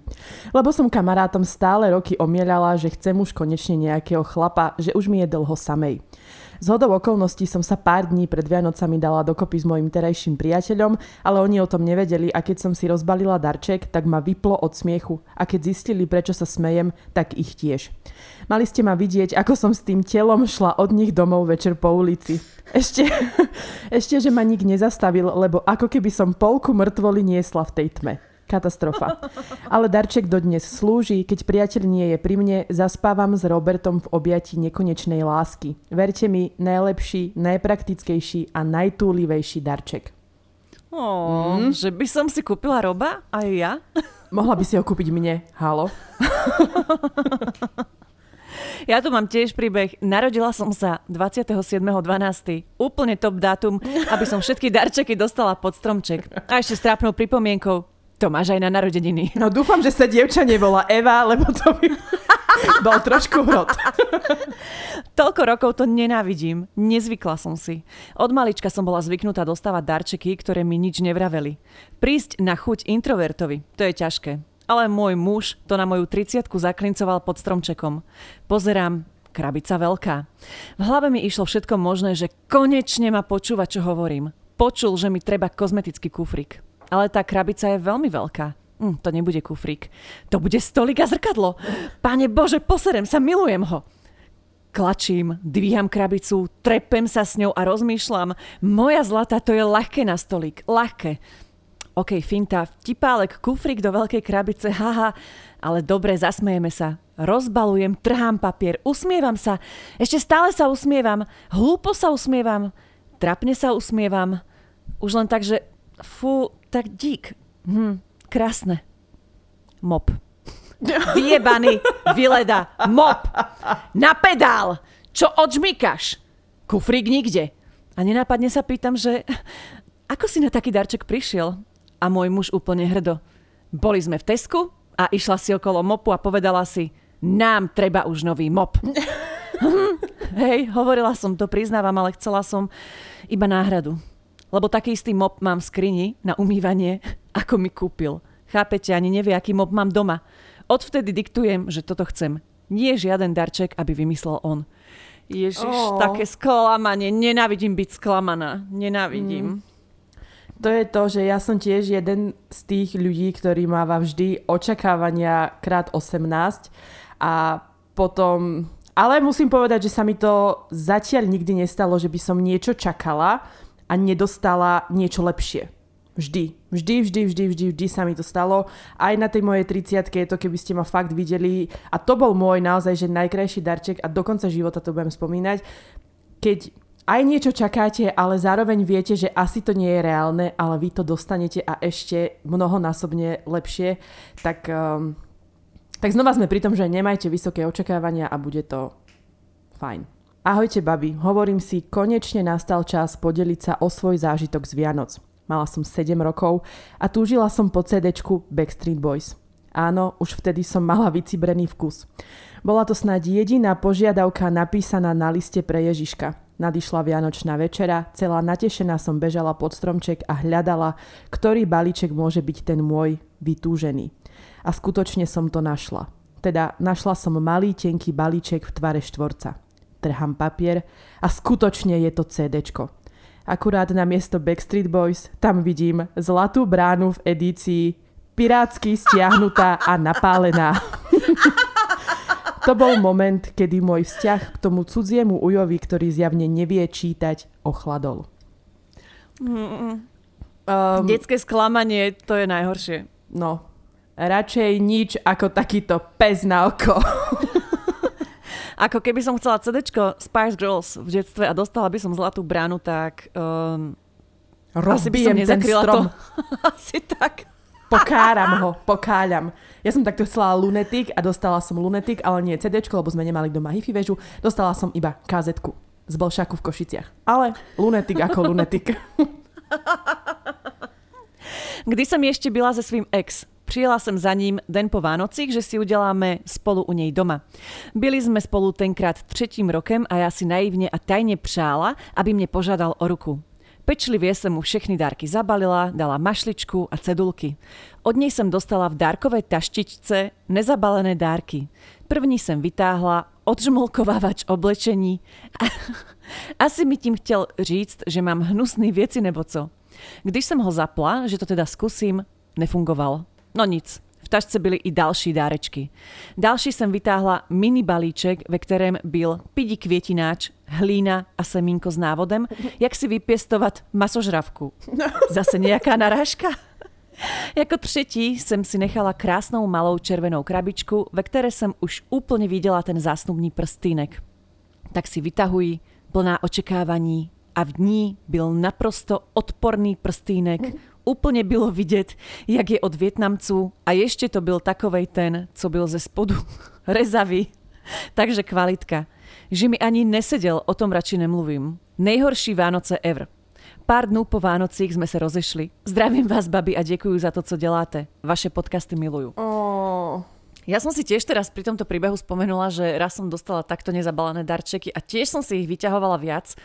Lebo som kamarátom stále roky omielala, že chcem už konečne nejakého chlapa, že už mi je dlho samej. Z hodou okolností som sa pár dní pred Vianocami dala dokopy s mojim terajším priateľom, ale oni o tom nevedeli a keď som si rozbalila darček, tak ma vyplo od smiechu a keď zistili, prečo sa smejem, tak ich tiež. Mali ste ma vidieť, ako som s tým telom šla od nich domov večer po ulici. Ešte, <laughs> ešte, že ma nik nezastavil, lebo ako keby som polku mŕtvoly niesla v tej tme. Katastrofa. Ale darček dodnes slúži, keď priateľ nie je pri mne, zaspávam s Robertom v objati nekonečnej lásky. Verte mi, najlepší, najpraktickejší a najtúlivejší darček. Oh, mm. Že by som si kúpila roba? Aj ja? <laughs> Mohla by si ho kúpiť mne, halo? <laughs> Ja tu mám tiež príbeh. Narodila som sa 27.12. Úplne top dátum, aby som všetky darčeky dostala pod stromček. A ešte s trápnou pripomienkou. To máš aj na narodeniny. No dúfam, že sa dievča nevolá Eva, lebo to by bol trošku hrot. Toľko rokov to nenávidím. Nezvykla som si. Od malička som bola zvyknutá dostávať darčeky, ktoré mi nič nevraveli. Prísť na chuť introvertovi, to je ťažké. Ale môj muž to na moju 30 zaklincoval pod stromčekom. Pozerám, krabica veľká. V hlave mi išlo všetko možné, že konečne ma počúva, čo hovorím. Počul, že mi treba kozmetický kufrik. Ale tá krabica je veľmi veľká. Hm, to nebude kufrík. To bude stolik a zrkadlo. Pane Bože, poserem sa, milujem ho. Klačím, dvíham krabicu, trepem sa s ňou a rozmýšľam. Moja zlata, to je ľahké na stolík. Ľahké. OK, finta, vtipálek, kufrík do veľkej krabice, haha, ale dobre, zasmejeme sa. Rozbalujem, trhám papier, usmievam sa, ešte stále sa usmievam, hlúpo sa usmievam, trapne sa usmievam. Už len tak, že fú, tak dík. Hm, krásne. Mop. <laughs> Vyjebaný, vyleda, mop. Na pedál. Čo odžmykaš? Kufrík nikde. A nenápadne sa pýtam, že ako si na taký darček prišiel? A môj muž úplne hrdo. Boli sme v Tesku a išla si okolo mopu a povedala si, nám treba už nový mop. <laughs> Hej, hovorila som to, priznávam, ale chcela som iba náhradu. Lebo taký istý mop mám v skrini na umývanie, <laughs> ako mi kúpil. Chápete, ani nevie, aký mop mám doma. Odvtedy diktujem, že toto chcem. Nie žiaden darček, aby vymyslel on. Ježiš, oh. také sklamanie. Nenávidím byť sklamaná. Nenávidím. Mm. To je to, že ja som tiež jeden z tých ľudí, ktorý máva vždy očakávania krát 18 a potom... Ale musím povedať, že sa mi to zatiaľ nikdy nestalo, že by som niečo čakala a nedostala niečo lepšie. Vždy, vždy, vždy, vždy, vždy, vždy sa mi to stalo. Aj na tej mojej 30 je to, keby ste ma fakt videli. A to bol môj naozaj, že najkrajší darček a do konca života to budem spomínať. Keď aj niečo čakáte, ale zároveň viete, že asi to nie je reálne, ale vy to dostanete a ešte mnohonásobne lepšie, tak, um, tak znova sme pri tom, že nemajte vysoké očakávania a bude to fajn. Ahojte babi, hovorím si, konečne nastal čas podeliť sa o svoj zážitok z Vianoc. Mala som 7 rokov a túžila som po CD Backstreet Boys. Áno, už vtedy som mala vycibrený vkus. Bola to snáď jediná požiadavka napísaná na liste pre Ježiška. Nadišla Vianočná večera, celá natešená som bežala pod stromček a hľadala, ktorý balíček môže byť ten môj vytúžený. A skutočne som to našla. Teda našla som malý tenký balíček v tvare štvorca. Trham papier a skutočne je to CDčko. Akurát na miesto Backstreet Boys tam vidím zlatú bránu v edícii pirátsky stiahnutá a napálená. <laughs> to bol moment, kedy môj vzťah k tomu cudziemu ujovi, ktorý zjavne nevie čítať, ochladol. Um, Detské sklamanie, to je najhoršie. No, radšej nič ako takýto pes na oko. <laughs> ako keby som chcela CD Spice Girls v detstve a dostala by som zlatú bránu, tak um, Rozbijem asi by som ten strom. To. <laughs> asi tak. Pokáram ho, pokáľam. Ja som takto chcela Lunetik a dostala som Lunetik, ale nie CD, lebo sme nemali doma hi väžu. Dostala som iba kazetku z Bolšaku v Košiciach. Ale Lunetik ako Lunetik. Kdy som ešte byla se svým ex, Přijela jsem za ním den po Vánocích, že si uděláme spolu u něj doma. Byli jsme spolu tenkrát třetím rokem a já si naivně a tajně přála, aby mě požádal o ruku. Pečlivě jsem mu všechny dárky zabalila, dala mašličku a cedulky. Od něj jsem dostala v dárkové taštičce nezabalené dárky. První jsem vytáhla odžmolkovávač oblečení. <laughs> Asi mi tím chtěl říct, že mám hnusný věci nebo co. Když jsem ho zapla, že to teda zkusím, nefungoval. No nic, v tašce byly i další dárečky. Další jsem vytáhla mini balíček, ve kterém byl pidi květináč, hlína a semínko s návodem, jak si vypěstovat masožravku. Zase nějaká narážka? Jako třetí jsem si nechala krásnou malou červenou krabičku, ve které jsem už úplně viděla ten zásnubný prstýnek. Tak si vytahuji, plná očekávání a v ní byl naprosto odporný prstýnek, Úplne bylo vidět, jak je od Vietnamců a ještě to byl takovej ten, co byl ze spodu <laughs> rezavý. Takže kvalitka. Že mi ani nesedel, o tom radši nemluvím. Nejhorší Vánoce ever. Pár dnů po Vánocích sme sa rozešli. Zdravím vás, babi, a ďakujú za to, co děláte. Vaše podcasty milujú. Oh. Ja som si tiež teraz pri tomto príbehu spomenula, že raz som dostala takto nezabalené darčeky a tiež som si ich vyťahovala viac,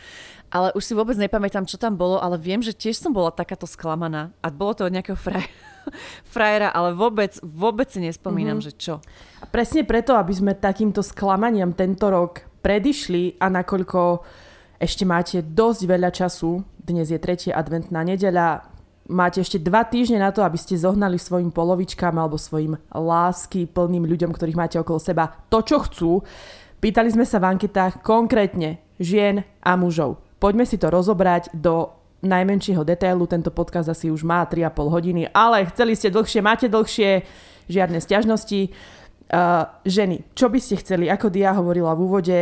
ale už si vôbec nepamätám, čo tam bolo, ale viem, že tiež som bola takáto sklamaná a bolo to od nejakého fraj... <laughs> frajera, ale vôbec, vôbec si nespomínam, mm-hmm. že čo. A presne preto, aby sme takýmto sklamaniam tento rok predišli a nakoľko ešte máte dosť veľa času, dnes je 3. adventná nedeľa, máte ešte dva týždne na to, aby ste zohnali svojim polovičkám alebo svojim lásky plným ľuďom, ktorých máte okolo seba to, čo chcú. Pýtali sme sa v anketách konkrétne žien a mužov. Poďme si to rozobrať do najmenšieho detailu. Tento podcast asi už má 3,5 hodiny, ale chceli ste dlhšie, máte dlhšie, žiadne stiažnosti. Uh, ženy, čo by ste chceli? Ako Dia hovorila v úvode,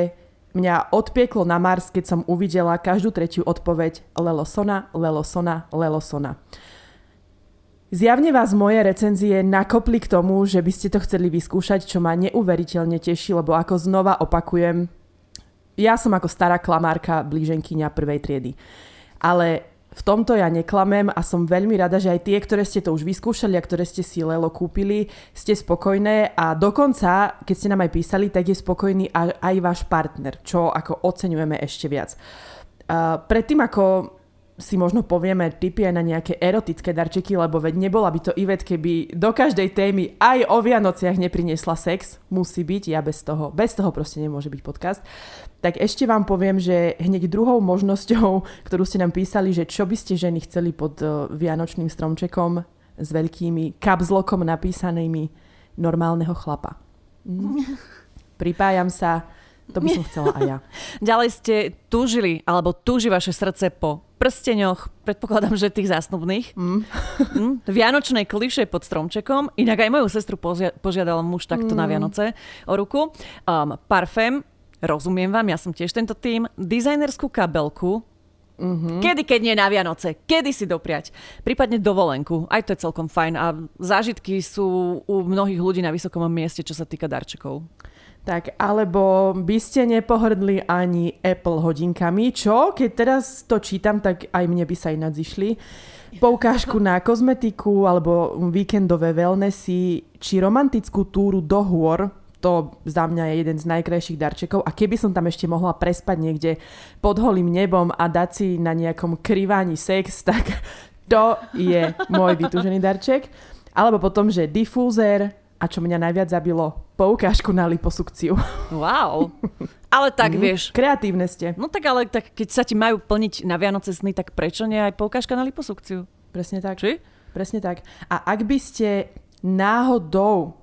Mňa odpieklo na Mars, keď som uvidela každú tretiu odpoveď Lelosona, Lelosona, Lelosona. Zjavne vás moje recenzie nakopli k tomu, že by ste to chceli vyskúšať, čo ma neuveriteľne teší, lebo ako znova opakujem, ja som ako stará klamárka blíženkyňa prvej triedy. Ale v tomto ja neklamem a som veľmi rada, že aj tie, ktoré ste to už vyskúšali a ktoré ste si Lelo kúpili, ste spokojné a dokonca, keď ste nám aj písali, tak je spokojný aj váš partner, čo ako oceňujeme ešte viac. Uh, predtým ako si možno povieme tipy aj na nejaké erotické darčeky, lebo veď nebola by to Ivet, keby do každej témy aj o Vianociach nepriniesla sex. Musí byť, ja bez toho, bez toho proste nemôže byť podcast. Tak ešte vám poviem, že hneď druhou možnosťou, ktorú ste nám písali, že čo by ste ženy chceli pod uh, Vianočným stromčekom s veľkými kapzlokom napísanými normálneho chlapa. Mm. Pripájam sa, to by som chcela aj ja. <laughs> Ďalej ste túžili, alebo túži vaše srdce po prsteňoch, predpokladám, že tých zásnubných. Mm. <laughs> Mm. Vianočnej kliše pod stromčekom. Inak aj moju sestru pozia- požiadal muž takto mm. na Vianoce o ruku. Um, parfém, rozumiem vám, ja som tiež tento tým. Dizajnerskú kabelku, Mm-hmm. Kedy, keď nie na Vianoce? Kedy si dopriať? Prípadne dovolenku. Aj to je celkom fajn. A zážitky sú u mnohých ľudí na vysokom mieste, čo sa týka darčekov. Tak, alebo by ste nepohrdli ani Apple hodinkami, čo, keď teraz to čítam, tak aj mne by sa ináč zišli. poukážku na kozmetiku alebo víkendové wellnessy či romantickú túru do hôr, to za mňa je jeden z najkrajších darčekov a keby som tam ešte mohla prespať niekde pod holým nebom a dať si na nejakom kryváni sex, <laughs> tak to je môj vytúžený darček. Alebo potom, že difúzer a čo mňa najviac zabilo, poukážku na liposukciu. Wow. Ale tak mm, vieš. Kreatívne ste. No tak ale tak, keď sa ti majú plniť na Vianoce sny, tak prečo nie aj poukážka na liposukciu? Presne tak. Či? Presne tak. A ak by ste náhodou,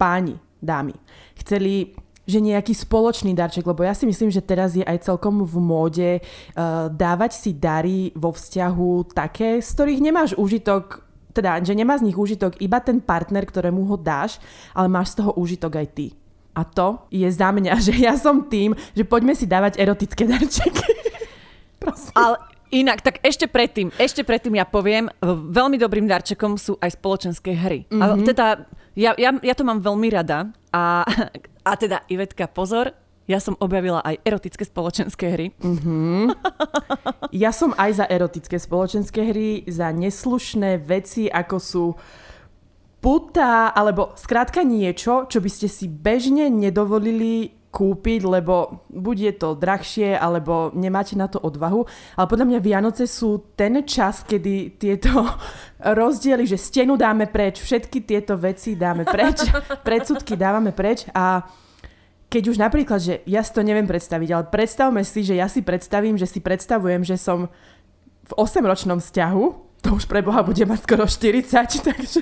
páni, dámy, chceli že nejaký spoločný darček, lebo ja si myslím, že teraz je aj celkom v móde uh, dávať si dary vo vzťahu také, z ktorých nemáš užitok teda, že nemá z nich úžitok iba ten partner, ktorému ho dáš, ale máš z toho úžitok aj ty. A to je za mňa, <laughs> že ja som tým, že poďme si dávať erotické darčeky. <laughs> Prosím. Ale inak, tak ešte predtým, ešte predtým ja poviem, veľmi dobrým darčekom sú aj spoločenské hry. Mm-hmm. A mhm. teda, ja, ja, ja to mám veľmi rada a, <laughs> a teda Ivetka, pozor, ja som objavila aj erotické spoločenské hry. Mm-hmm. Ja som aj za erotické spoločenské hry, za neslušné veci, ako sú puta, alebo skrátka niečo, čo by ste si bežne nedovolili kúpiť, lebo buď je to drahšie, alebo nemáte na to odvahu. Ale podľa mňa Vianoce sú ten čas, kedy tieto <laughs> rozdiely, že stenu dáme preč, všetky tieto veci dáme preč, <laughs> predsudky dávame preč a keď už napríklad, že ja si to neviem predstaviť, ale predstavme si, že ja si predstavím, že si predstavujem, že som v 8-ročnom vzťahu, to už pre Boha bude mať skoro 40, <laughs> takže,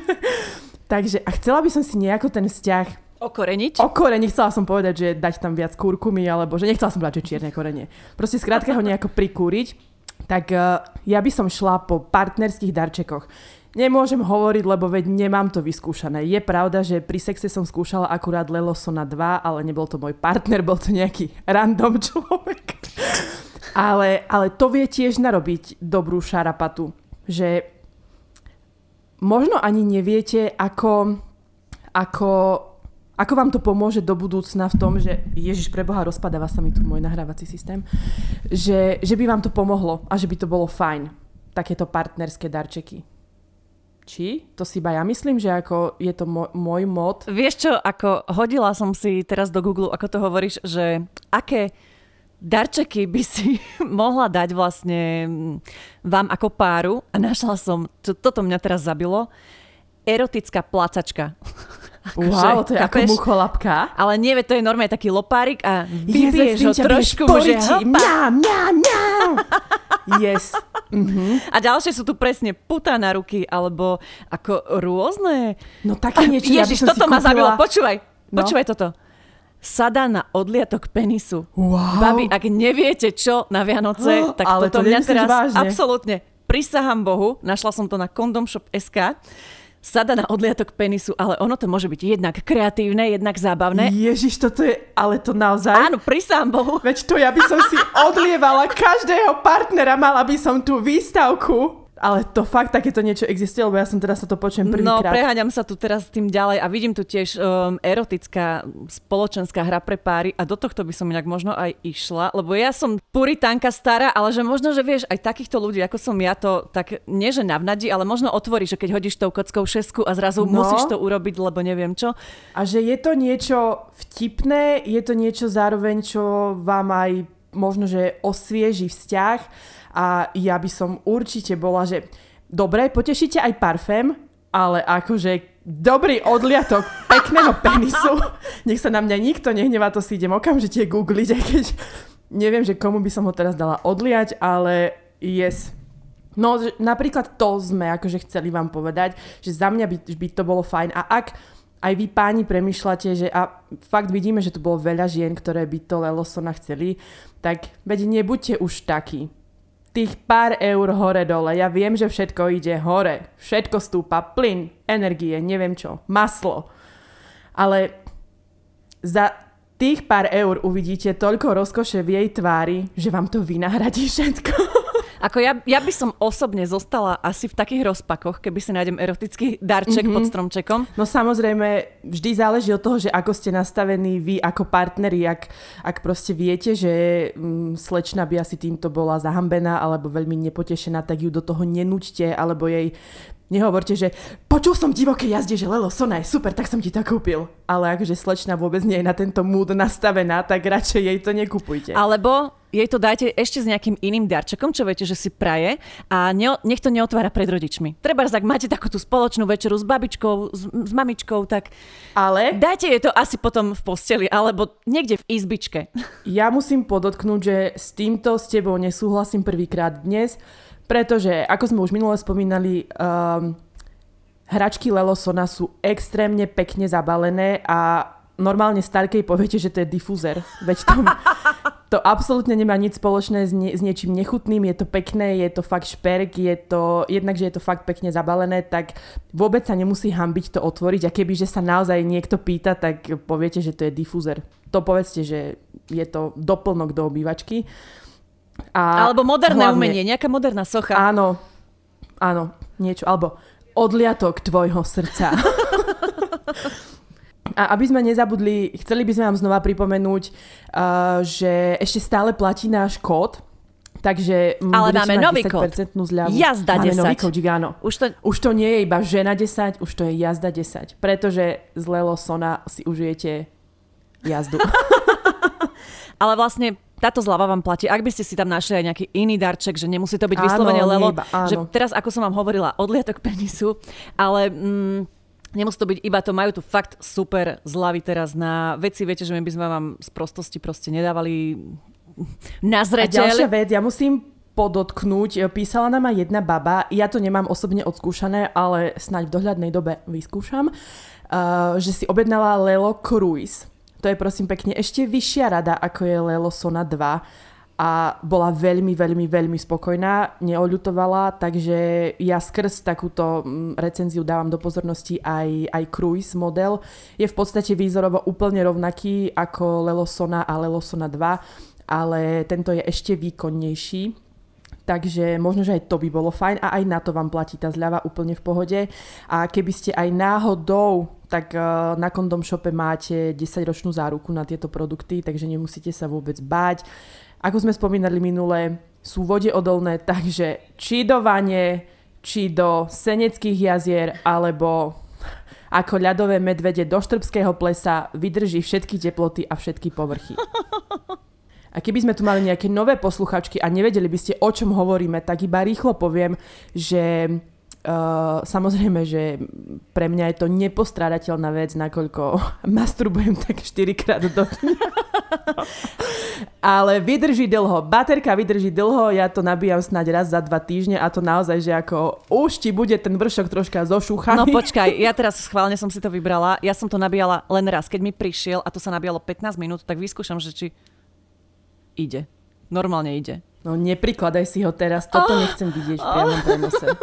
takže a chcela by som si nejako ten vzťah Okoreniť? Okoreniť, chcela som povedať, že dať tam viac kurkumy, alebo že nechcela som dať, že čierne korenie. Proste skrátka ho nejako prikúriť. Tak uh, ja by som šla po partnerských darčekoch. Nemôžem hovoriť, lebo veď nemám to vyskúšané. Je pravda, že pri sexe som skúšala akurát Lelosona 2, ale nebol to môj partner, bol to nejaký random človek. ale, ale to vie tiež narobiť dobrú šarapatu. Že možno ani neviete, ako, ako, ako vám to pomôže do budúcna v tom, že Ježiš preboha, rozpadáva sa mi tu môj nahrávací systém, že, že by vám to pomohlo a že by to bolo fajn. Takéto partnerské darčeky. Či? To si iba ja myslím, že ako je to môj mod. Vieš čo, ako hodila som si teraz do Google, ako to hovoríš, že aké darčeky by si <laughs> mohla dať vlastne vám ako páru a našla som, to, toto mňa teraz zabilo, erotická placačka. <laughs> Wow, to je ako mucholapka. Ale nie, to je normálne taký lopárik a vypiješ ho trošku, že mňam, mňam, mňam. Yes. Mm-hmm. A ďalšie sú tu presne puta na ruky, alebo ako rôzne. No také <laughs> niečo, Ježiš, ja toto ma zabilo, počúvaj, no? počúvaj toto. Sada na odliatok penisu. Wow. Babi, ak neviete čo na Vianoce, oh, <gasps> tak ale toto to mňa teraz vážne. absolútne prisahám Bohu, našla som to na condomshop.sk sada na odliatok penisu, ale ono to môže byť jednak kreatívne, jednak zábavné. Ježiš, toto je, ale to naozaj... Áno, prisám Bohu. Veď to ja by som si <laughs> odlievala každého partnera, mala by som tú výstavku. Ale to fakt takéto niečo existuje, lebo ja som teraz sa to počujem prvýkrát. No, preháňam sa tu teraz tým ďalej a vidím tu tiež um, erotická spoločenská hra pre páry a do tohto by som inak možno aj išla, lebo ja som puritánka stará, ale že možno, že vieš, aj takýchto ľudí, ako som ja, to tak nie, že navnadí, ale možno otvorí, že keď hodíš tou kockou šesku a zrazu no. musíš to urobiť, lebo neviem čo. A že je to niečo vtipné, je to niečo zároveň, čo vám aj možno, že osvieži vzťah a ja by som určite bola, že dobre, potešíte aj parfém, ale akože dobrý odliatok pekného penisu. Nech sa na mňa nikto nehnevá, to si idem okamžite googliť, aj keď neviem, že komu by som ho teraz dala odliať, ale yes. No napríklad to sme akože chceli vám povedať, že za mňa by, by to bolo fajn. A ak aj vy páni premyšľate, že a fakt vidíme, že tu bolo veľa žien, ktoré by to Lelosona chceli, tak veď nebuďte už takí tých pár eur hore-dole. Ja viem, že všetko ide hore. Všetko stúpa. Plyn, energie, neviem čo, maslo. Ale za tých pár eur uvidíte toľko rozkoše v jej tvári, že vám to vynahradí všetko. <laughs> Ako ja, ja by som osobne zostala asi v takých rozpakoch, keby si nájdem erotický darček mm-hmm. pod stromčekom. No samozrejme, vždy záleží od toho, že ako ste nastavení vy ako partneri, ak, ak proste viete, že mm, slečna by asi týmto bola zahambená alebo veľmi nepotešená, tak ju do toho nenúďte, alebo jej Nehovorte, že počul som divoké jazde, že Lelo Sona je super, tak som ti to kúpil. Ale akože slečna vôbec nie je na tento mood nastavená, tak radšej jej to nekupujte. Alebo jej to dajte ešte s nejakým iným darčekom, čo viete, že si praje a ne, nech to neotvára pred rodičmi. Treba, ak máte takú tú spoločnú večeru s babičkou, s, s mamičkou, tak Ale... dajte jej to asi potom v posteli alebo niekde v izbičke. Ja musím podotknúť, že s týmto s tebou nesúhlasím prvýkrát dnes, pretože, ako sme už minule spomínali, um, hračky Lelosona sú extrémne pekne zabalené a normálne Starkej poviete, že to je difúzer. Veď to, to absolútne nemá nič spoločné s, nie, s niečím nechutným, je to pekné, je to fakt šperk, je to, jednak, že je to fakt pekne zabalené, tak vôbec sa nemusí hambiť to otvoriť a keby, že sa naozaj niekto pýta, tak poviete, že to je difúzer. To povedzte, že je to doplnok do obývačky. A alebo moderné hlavne, umenie, nejaká moderná socha. Áno, áno, niečo, alebo odliatok tvojho srdca. <laughs> A aby sme nezabudli, chceli by sme vám znova pripomenúť, uh, že ešte stále platí náš kód, Takže Ale máme nový kód. Zľavu. Jazda máme 10. nový kód, áno. Už to... už to nie je iba žena 10, už to je jazda 10. Pretože z Lelo Sona si užijete jazdu. <laughs> Ale vlastne táto zľava vám platí. Ak by ste si tam našli aj nejaký iný darček, že nemusí to byť vyslovene lelo, iba, že teraz, ako som vám hovorila, odliatok penisu, ale... Mm, Nemusí to byť iba to, majú tu fakt super zľavy teraz na veci, viete, že my by sme vám z prostosti proste nedávali na zreteľ. A ďalšia vec, ja musím podotknúť, písala nám aj jedna baba, ja to nemám osobne odskúšané, ale snáď v dohľadnej dobe vyskúšam, uh, že si objednala Lelo Cruise. To je prosím pekne ešte vyššia rada, ako je Lelo Sona 2 a bola veľmi, veľmi, veľmi spokojná, neoľutovala, takže ja skrz takúto mm, recenziu dávam do pozornosti aj, aj Cruise model. Je v podstate výzorovo úplne rovnaký ako Lelosona a Lelosona 2, ale tento je ešte výkonnejší. Takže možno, že aj to by bolo fajn a aj na to vám platí tá zľava úplne v pohode. A keby ste aj náhodou tak eh, na Kondom Shope máte 10-ročnú záruku na tieto produkty, takže nemusíte sa vôbec báť. Ako sme spomínali minule, sú vodeodolné, <laughs> takže či do vane, či do Seneckých jazier, alebo ako ľadové medvede do Štrbského plesa vydrží všetky teploty a všetky povrchy. <laughs> A keby sme tu mali nejaké nové posluchačky a nevedeli by ste, o čom hovoríme, tak iba rýchlo poviem, že Uh, samozrejme, že pre mňa je to nepostrádateľná vec, nakoľko <laughs> masturbujem tak 4 krát do dňa. Ale vydrží dlho. Baterka vydrží dlho, ja to nabíjam snáď raz za dva týždne a to naozaj, že ako už ti bude ten vršok troška zošúchaný. No počkaj, ja teraz schválne som si to vybrala. Ja som to nabíjala len raz, keď mi prišiel a to sa nabíjalo 15 minút, tak vyskúšam, že či ide. Normálne ide. No neprikladaj si ho teraz, toto oh, nechcem vidieť v priamom prenose. <laughs>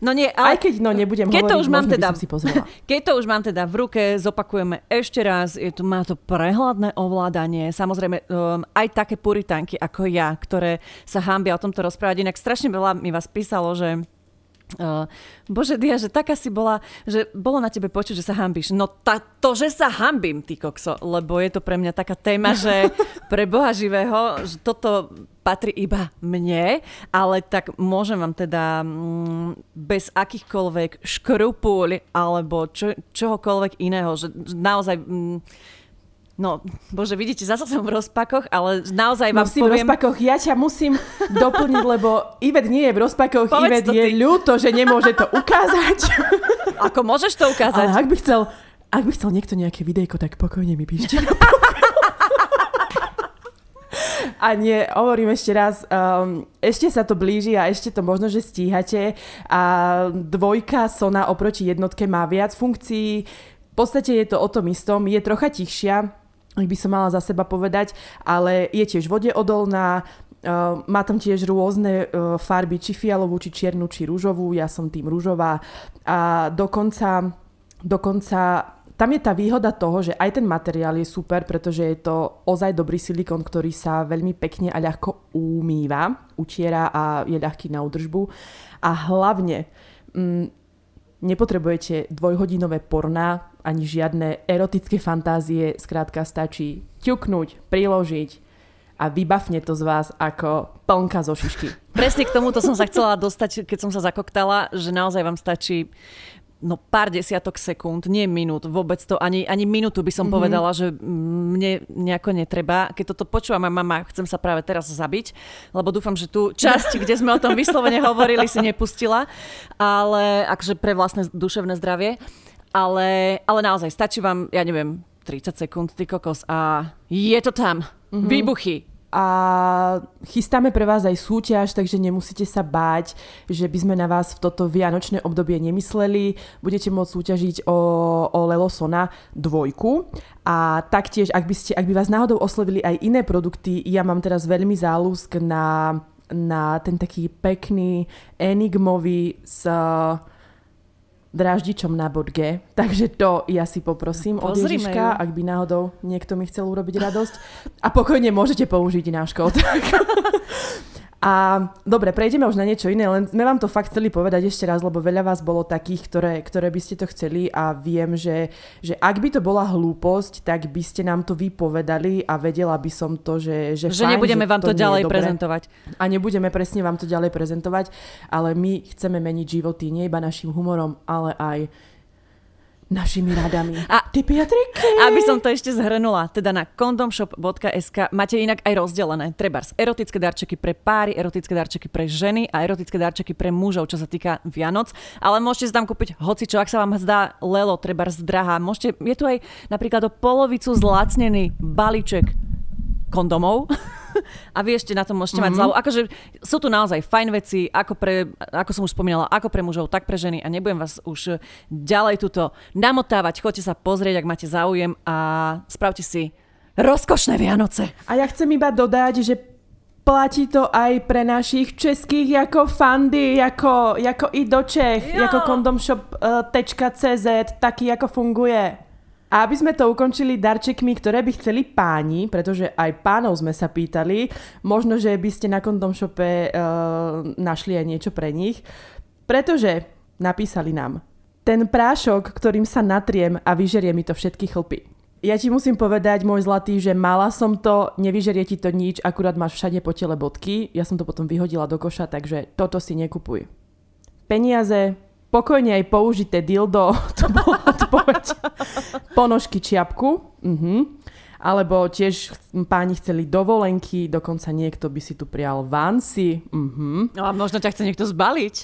No nie, ale... Aj keď no nebudem keď hovoriť, to už mám teda, si pozrela. <laughs> Keď to už mám teda v ruke, zopakujeme ešte raz, je to, má to prehľadné ovládanie, samozrejme um, aj také puritánky ako ja, ktoré sa hámbia o tomto rozprávať, inak strašne veľa mi vás písalo, že Uh, Bože Dia, že taká si bola, že bolo na tebe počuť, že sa hambíš. No ta, to, že sa hambím, ty kokso, lebo je to pre mňa taká téma, že <laughs> pre Boha živého, že toto patrí iba mne, ale tak môžem vám teda mm, bez akýchkoľvek škrupúľ alebo čo, čohokoľvek iného, že naozaj... Mm, No, bože, vidíte, zase som v rozpakoch, ale naozaj vám no, si poviem... v rozpakoch, ja ťa musím doplniť, lebo Ivet nie je v rozpakoch, Povedz Ivet je ty. ľúto, že nemôže to ukázať. Ako môžeš to ukázať? Ale ak by chcel, ak by chcel niekto nejaké videjko, tak pokojne mi píšte. A nie, hovorím ešte raz, um, ešte sa to blíži a ešte to možno, že stíhate. A dvojka Sona oproti jednotke má viac funkcií. V podstate je to o tom istom, je trocha tichšia, by som mala za seba povedať, ale je tiež vodeodolná, Uh, má tam tiež rôzne uh, farby, či fialovú, či čiernu, či rúžovú. Ja som tým rúžová. A dokonca, dokonca tam je tá výhoda toho, že aj ten materiál je super, pretože je to ozaj dobrý silikon, ktorý sa veľmi pekne a ľahko umýva, utiera a je ľahký na údržbu. A hlavne mm, nepotrebujete dvojhodinové porná ani žiadne erotické fantázie, skrátka stačí ťuknúť, priložiť a vybafne to z vás ako plnka zo šišky. Presne k tomuto som sa chcela dostať, keď som sa zakoktala, že naozaj vám stačí no pár desiatok sekúnd, nie minút, vôbec to, ani, ani minútu by som mm-hmm. povedala, že mne nejako netreba. Keď toto počúva moja mama, chcem sa práve teraz zabiť, lebo dúfam, že tú časť, kde sme o tom vyslovene hovorili, si nepustila, ale akže pre vlastné duševné zdravie. Ale, ale naozaj, stačí vám, ja neviem, 30 sekúnd, ty kokos a je to tam. Mm-hmm. Výbuchy, a chystáme pre vás aj súťaž, takže nemusíte sa báť, že by sme na vás v toto vianočné obdobie nemysleli. Budete môcť súťažiť o, o Lelosona dvojku a taktiež, ak by, ste, ak by vás náhodou oslovili aj iné produkty, ja mám teraz veľmi záľusk na, na ten taký pekný enigmový s dráždičom na bodge, takže to ja si poprosím od Ježiška, ak by náhodou niekto mi chcel urobiť radosť. A pokojne môžete použiť náš kód. <laughs> <laughs> A dobre, prejdeme už na niečo iné, len sme vám to fakt chceli povedať ešte raz, lebo veľa vás bolo takých, ktoré, ktoré by ste to chceli a viem, že, že ak by to bola hlúposť, tak by ste nám to vypovedali a vedela by som to, že Že, že fajn, nebudeme že vám to, to ďalej prezentovať. A nebudeme presne vám to ďalej prezentovať, ale my chceme meniť životy nie iba našim humorom, ale aj našimi radami. A typy a triky. Aby som to ešte zhrnula, teda na condomshop.sk máte inak aj rozdelené. Trebárs erotické darčeky pre páry, erotické darčeky pre ženy a erotické darčeky pre mužov, čo sa týka Vianoc. Ale môžete si tam kúpiť hoci čo, ak sa vám zdá Lelo, trebárs drahá. Môžete, je tu aj napríklad o polovicu zlacnený balíček kondomov. <laughs> a vy ešte na tom môžete mm-hmm. mať mhm. zľavu. Akože sú tu naozaj fajn veci, ako, pre, ako som už spomínala, ako pre mužov, tak pre ženy a nebudem vás už ďalej tuto namotávať. Choďte sa pozrieť, ak máte záujem a spravte si rozkošné Vianoce. A ja chcem iba dodať, že platí to aj pre našich českých ako fandy, ako, ako i do Čech, jo. ako condomshop.cz, taký ako funguje. A aby sme to ukončili darčekmi, ktoré by chceli páni, pretože aj pánov sme sa pýtali, možno, že by ste na kondom shope uh, našli aj niečo pre nich, pretože napísali nám, ten prášok, ktorým sa natriem a vyžerie mi to všetky chlpy. Ja ti musím povedať, môj zlatý, že mala som to, nevyžerie ti to nič, akurát máš všade po tele bodky. Ja som to potom vyhodila do koša, takže toto si nekupuj. Peniaze, pokojne aj použité dildo, <laughs> to bola odpoveď. Ponožky čiapku, uh-huh. alebo tiež páni chceli dovolenky, dokonca niekto by si tu prial vansy. Uh-huh. No a možno ťa chce niekto zbaliť.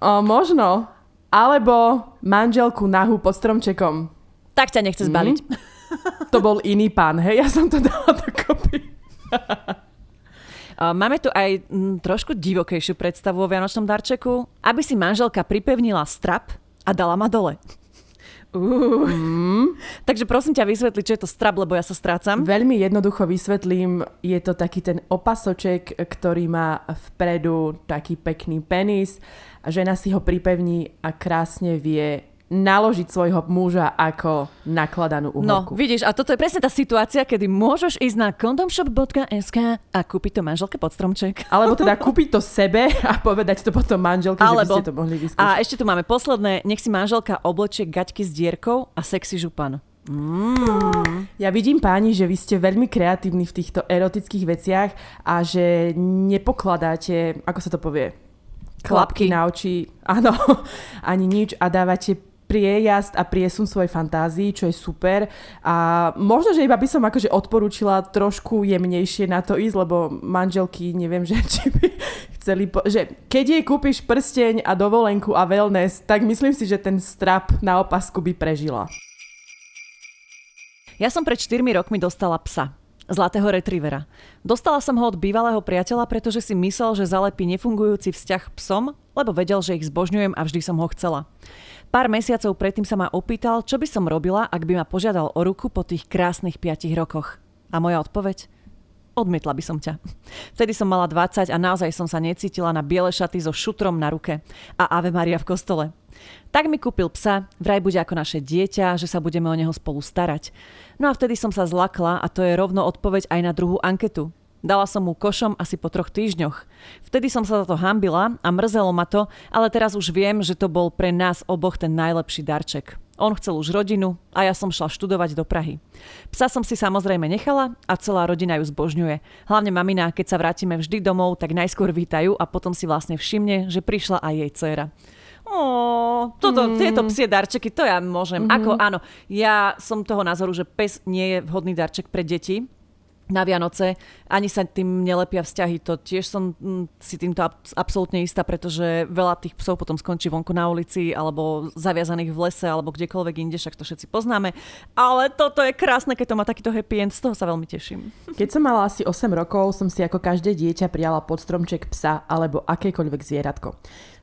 O, možno. Alebo manželku nahu pod stromčekom. Tak ťa nechce zbaliť. Mm-hmm. To bol iný pán, hej? Ja som to dala dokopy. <laughs> Máme tu aj m, trošku divokejšiu predstavu o Vianočnom darčeku, aby si manželka pripevnila strap a dala ma dole. Uh. Mm. Takže prosím ťa vysvetli, čo je to strap, lebo ja sa strácam. Veľmi jednoducho vysvetlím, je to taký ten opasoček, ktorý má vpredu taký pekný penis a žena si ho pripevní a krásne vie naložiť svojho muža ako nakladanú uhorku. No, vidíš, a toto je presne tá situácia, kedy môžeš ísť na condomshop.sk a kúpiť to manželke pod stromček. <laughs> Alebo teda <laughs> kúpiť to sebe a povedať to potom manželke, Alebo, že by ste to mohli vyskúšať. A ešte tu máme posledné, nech si manželka oblečie gaťky s dierkou a sexy župan. Mm. Ja vidím páni, že vy ste veľmi kreatívni v týchto erotických veciach a že nepokladáte, ako sa to povie, klapky na oči, áno, <laughs> ani nič a dávate priejazd a priesun svojej fantázii, čo je super. A možno, že iba by som akože odporúčila trošku jemnejšie na to ísť, lebo manželky, neviem, že či by chceli... Po- že keď jej kúpiš prsteň a dovolenku a wellness, tak myslím si, že ten strap na opasku by prežila. Ja som pred 4 rokmi dostala psa. Zlatého retrievera. Dostala som ho od bývalého priateľa, pretože si myslel, že zalepí nefungujúci vzťah psom, lebo vedel, že ich zbožňujem a vždy som ho chcela. Pár mesiacov predtým sa ma opýtal, čo by som robila, ak by ma požiadal o ruku po tých krásnych 5 rokoch. A moja odpoveď? odmietla by som ťa. Vtedy som mala 20 a naozaj som sa necítila na biele šaty so šutrom na ruke a Ave Maria v kostole. Tak mi kúpil psa, vraj bude ako naše dieťa, že sa budeme o neho spolu starať. No a vtedy som sa zlakla a to je rovno odpoveď aj na druhú anketu. Dala som mu košom asi po troch týždňoch. Vtedy som sa za to hambila a mrzelo ma to, ale teraz už viem, že to bol pre nás oboch ten najlepší darček. On chcel už rodinu a ja som šla študovať do Prahy. Psa som si samozrejme nechala a celá rodina ju zbožňuje. Hlavne mamina, keď sa vrátime vždy domov, tak najskôr vítajú a potom si vlastne všimne, že prišla aj jej dcéra. Ó, toto, mm. tieto psie darčeky, to ja môžem. Mm-hmm. Ako, áno, ja som toho názoru, že pes nie je vhodný darček pre deti, na Vianoce, ani sa tým nelepia vzťahy. To tiež som mm, si týmto absolútne istá, pretože veľa tých psov potom skončí vonku na ulici alebo zaviazaných v lese alebo kdekoľvek inde, však to všetci poznáme. Ale toto je krásne, keď to má takýto happy end, z toho sa veľmi teším. <laughs> Keď som mala asi 8 rokov, som si ako každé dieťa prijala pod stromček psa alebo akékoľvek zvieratko.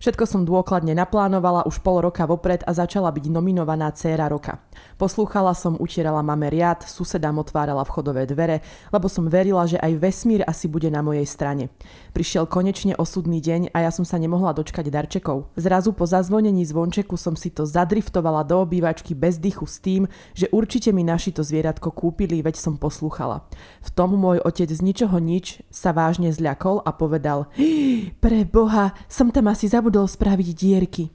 Všetko som dôkladne naplánovala už pol roka vopred a začala byť nominovaná dcéra roka. Poslúchala som, utierala mame riad, susedám otvárala vchodové dvere, lebo som verila, že aj vesmír asi bude na mojej strane. Prišiel konečne osudný deň a ja som sa nemohla dočkať darčekov. Zrazu po zazvonení zvončeku som si to zadriftovala do obývačky bez dychu s tým, že určite mi naši to zvieratko kúpili, veď som poslúchala. V tom môj otec z ničoho nič sa vážne zľakol a povedal Pre Boha, som tam asi zabudol spraviť dierky.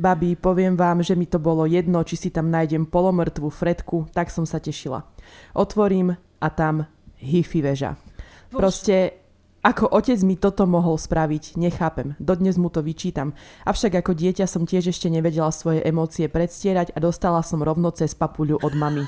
Babi, poviem vám, že mi to bolo jedno, či si tam nájdem polomrtvú fretku, tak som sa tešila. Otvorím a tam hifi väža. Proste ako otec mi toto mohol spraviť, nechápem. Dodnes mu to vyčítam. Avšak ako dieťa som tiež ešte nevedela svoje emócie predstierať a dostala som rovno cez papuľu od mamy.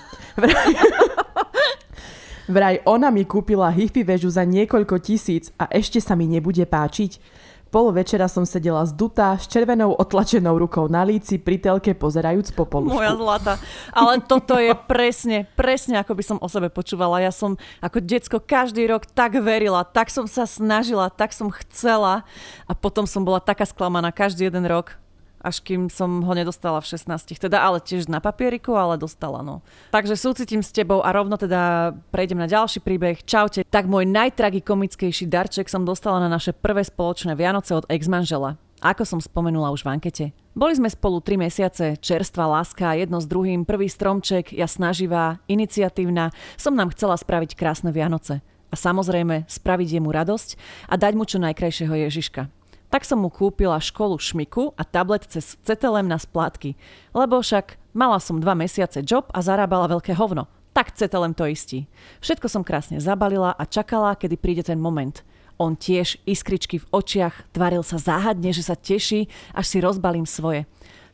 Vraj ona mi kúpila hifi väžu za niekoľko tisíc a ešte sa mi nebude páčiť. Pol večera som sedela zdutá, s červenou otlačenou rukou na líci, pri telke pozerajúc po polušku. Moja zlata. Ale toto je presne, presne ako by som o sebe počúvala. Ja som ako decko každý rok tak verila, tak som sa snažila, tak som chcela a potom som bola taká sklamaná každý jeden rok až kým som ho nedostala v 16. Teda ale tiež na papieriku, ale dostala, no. Takže súcitím s tebou a rovno teda prejdem na ďalší príbeh. Čaute. Tak môj najtragikomickejší darček som dostala na naše prvé spoločné Vianoce od ex-manžela. Ako som spomenula už v ankete. Boli sme spolu 3 mesiace, čerstvá láska, jedno s druhým, prvý stromček, ja snaživá, iniciatívna, som nám chcela spraviť krásne Vianoce. A samozrejme, spraviť jemu radosť a dať mu čo najkrajšieho Ježiška. Tak som mu kúpila školu šmiku a tablet cez CTLM na splátky, lebo však mala som dva mesiace job a zarábala veľké hovno. Tak CTLM to istí. Všetko som krásne zabalila a čakala, kedy príde ten moment. On tiež iskričky v očiach, tvaril sa záhadne, že sa teší, až si rozbalím svoje.